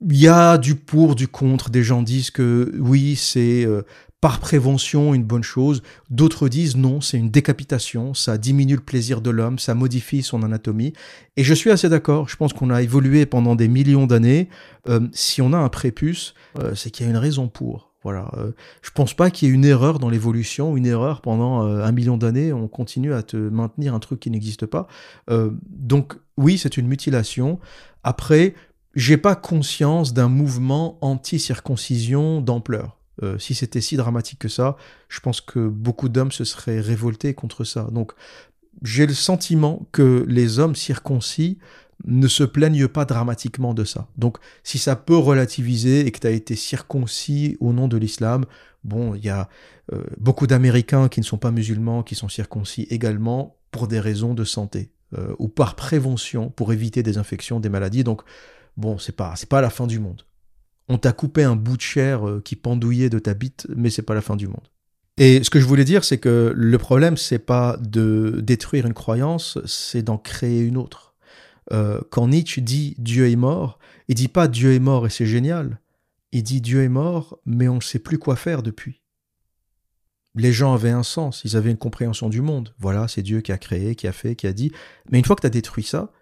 Il y a du pour, du contre. Des gens disent que oui, c'est euh, par prévention une bonne chose. D'autres disent non, c'est une décapitation, ça diminue le plaisir de l'homme, ça modifie son anatomie. Et je suis assez d'accord, je pense qu'on a évolué pendant des millions d'années. Euh, si on a un prépuce, euh, c'est qu'il y a une raison pour. Voilà. Euh, je pense pas qu'il y ait une erreur dans l'évolution, une erreur pendant un million d'années, on continue à te maintenir un truc qui n'existe pas. donc oui, c'est une mutilation. Après, j'ai pas conscience d'un mouvement anti-circoncision d'ampleur. Euh, si c'était si dramatique que ça, je pense que beaucoup d'hommes se seraient révoltés contre ça. Donc, j'ai le sentiment que les hommes circoncis ne se plaignent pas dramatiquement de ça. Donc, si ça peut relativiser et que tu as été circoncis au nom de l'islam, bon, il y a euh, beaucoup d'Américains qui ne sont pas musulmans qui sont circoncis également pour des raisons de santé euh, ou par prévention pour éviter des infections, des maladies. Donc, bon, c'est pas, c'est pas la fin du monde on t'a coupé un bout de chair euh, qui pendouillait de ta bite, mais c'est pas la fin du monde. Et ce que je voulais dire, c'est que le problème, c'est pas de détruire une croyance, c'est d'en créer une autre. Euh, quand Nietzsche dit Dieu est mort, il dit pas Dieu est mort et c'est génial. Il dit Dieu est mort, mais on ne sait plus quoi faire depuis. Les gens avaient un sens, ils avaient une compréhension du monde. Voilà, c'est Dieu qui a créé, qui a fait, qui a dit. Mais une fois que tu as détruit ça,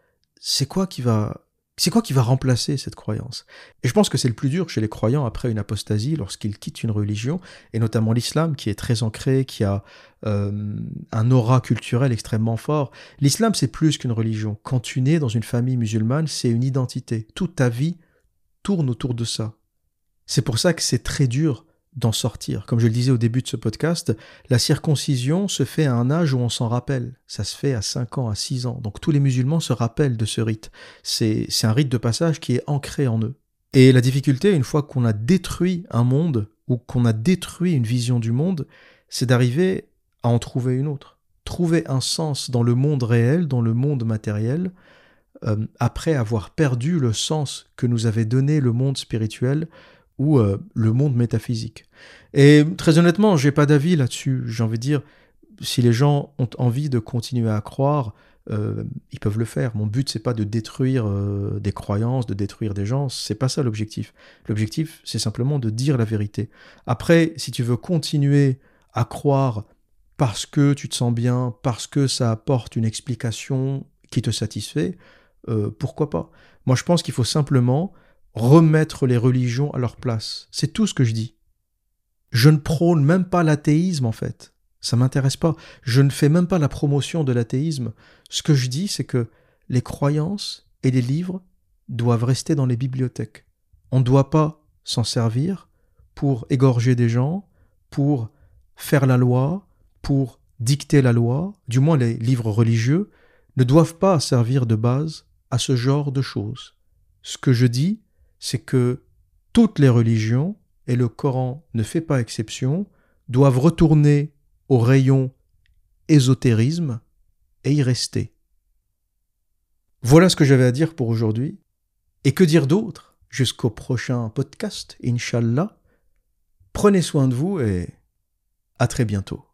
c'est quoi qui va c'est quoi qui va remplacer cette croyance? Et je pense que c'est le plus dur chez les croyants après une apostasie, lorsqu'ils quittent une religion, et notamment l'islam, qui est très ancré, qui a euh, un aura culturel extrêmement fort. L'islam, c'est plus qu'une religion. Quand tu nais dans une famille musulmane, c'est une identité. Toute ta vie tourne autour de ça. C'est pour ça que c'est très dur d'en sortir. Comme je le disais au début de ce podcast, la circoncision se fait à un âge où on s'en rappelle. Ça se fait à 5 ans, à 6 ans. Donc tous les musulmans se rappellent de ce rite. C'est un rite de passage qui est ancré en eux. Et la difficulté, une fois qu'on a détruit un monde, ou qu'on a détruit une vision du monde, c'est d'arriver à en trouver une autre. Trouver un sens dans le monde réel, dans le monde matériel, euh, après avoir perdu le sens que nous avait donné le monde spirituel, ou euh, le monde métaphysique. Et très honnêtement, j'ai pas d'avis là-dessus. J'ai envie de dire, si les gens ont envie de continuer à croire, euh, ils peuvent le faire. Mon but, c'est pas de détruire euh, des croyances, de détruire des gens. C'est pas ça l'objectif. L'objectif, c'est simplement de dire la vérité. Après, si tu veux continuer à croire parce que tu te sens bien, parce que ça apporte une explication qui te satisfait, pourquoi pas? Moi, je pense qu'il faut simplement remettre les religions à leur place. C'est tout ce que je dis. Je ne prône même pas l'athéisme en fait. Ça m'intéresse pas. Je ne fais même pas la promotion de l'athéisme. Ce que je dis, c'est que les croyances et les livres doivent rester dans les bibliothèques. On ne doit pas s'en servir pour égorger des gens, pour faire la loi, pour dicter la loi, du moins les livres religieux, ne doivent pas servir de base à ce genre de choses. Ce que je dis, c'est que toutes les religions, et le Coran ne fait pas exception, doivent retourner au rayon ésotérisme et y rester. Voilà ce que j'avais à dire pour aujourd'hui. Et que dire d'autre Jusqu'au prochain podcast, Inch'Allah. Prenez soin de vous et à très bientôt.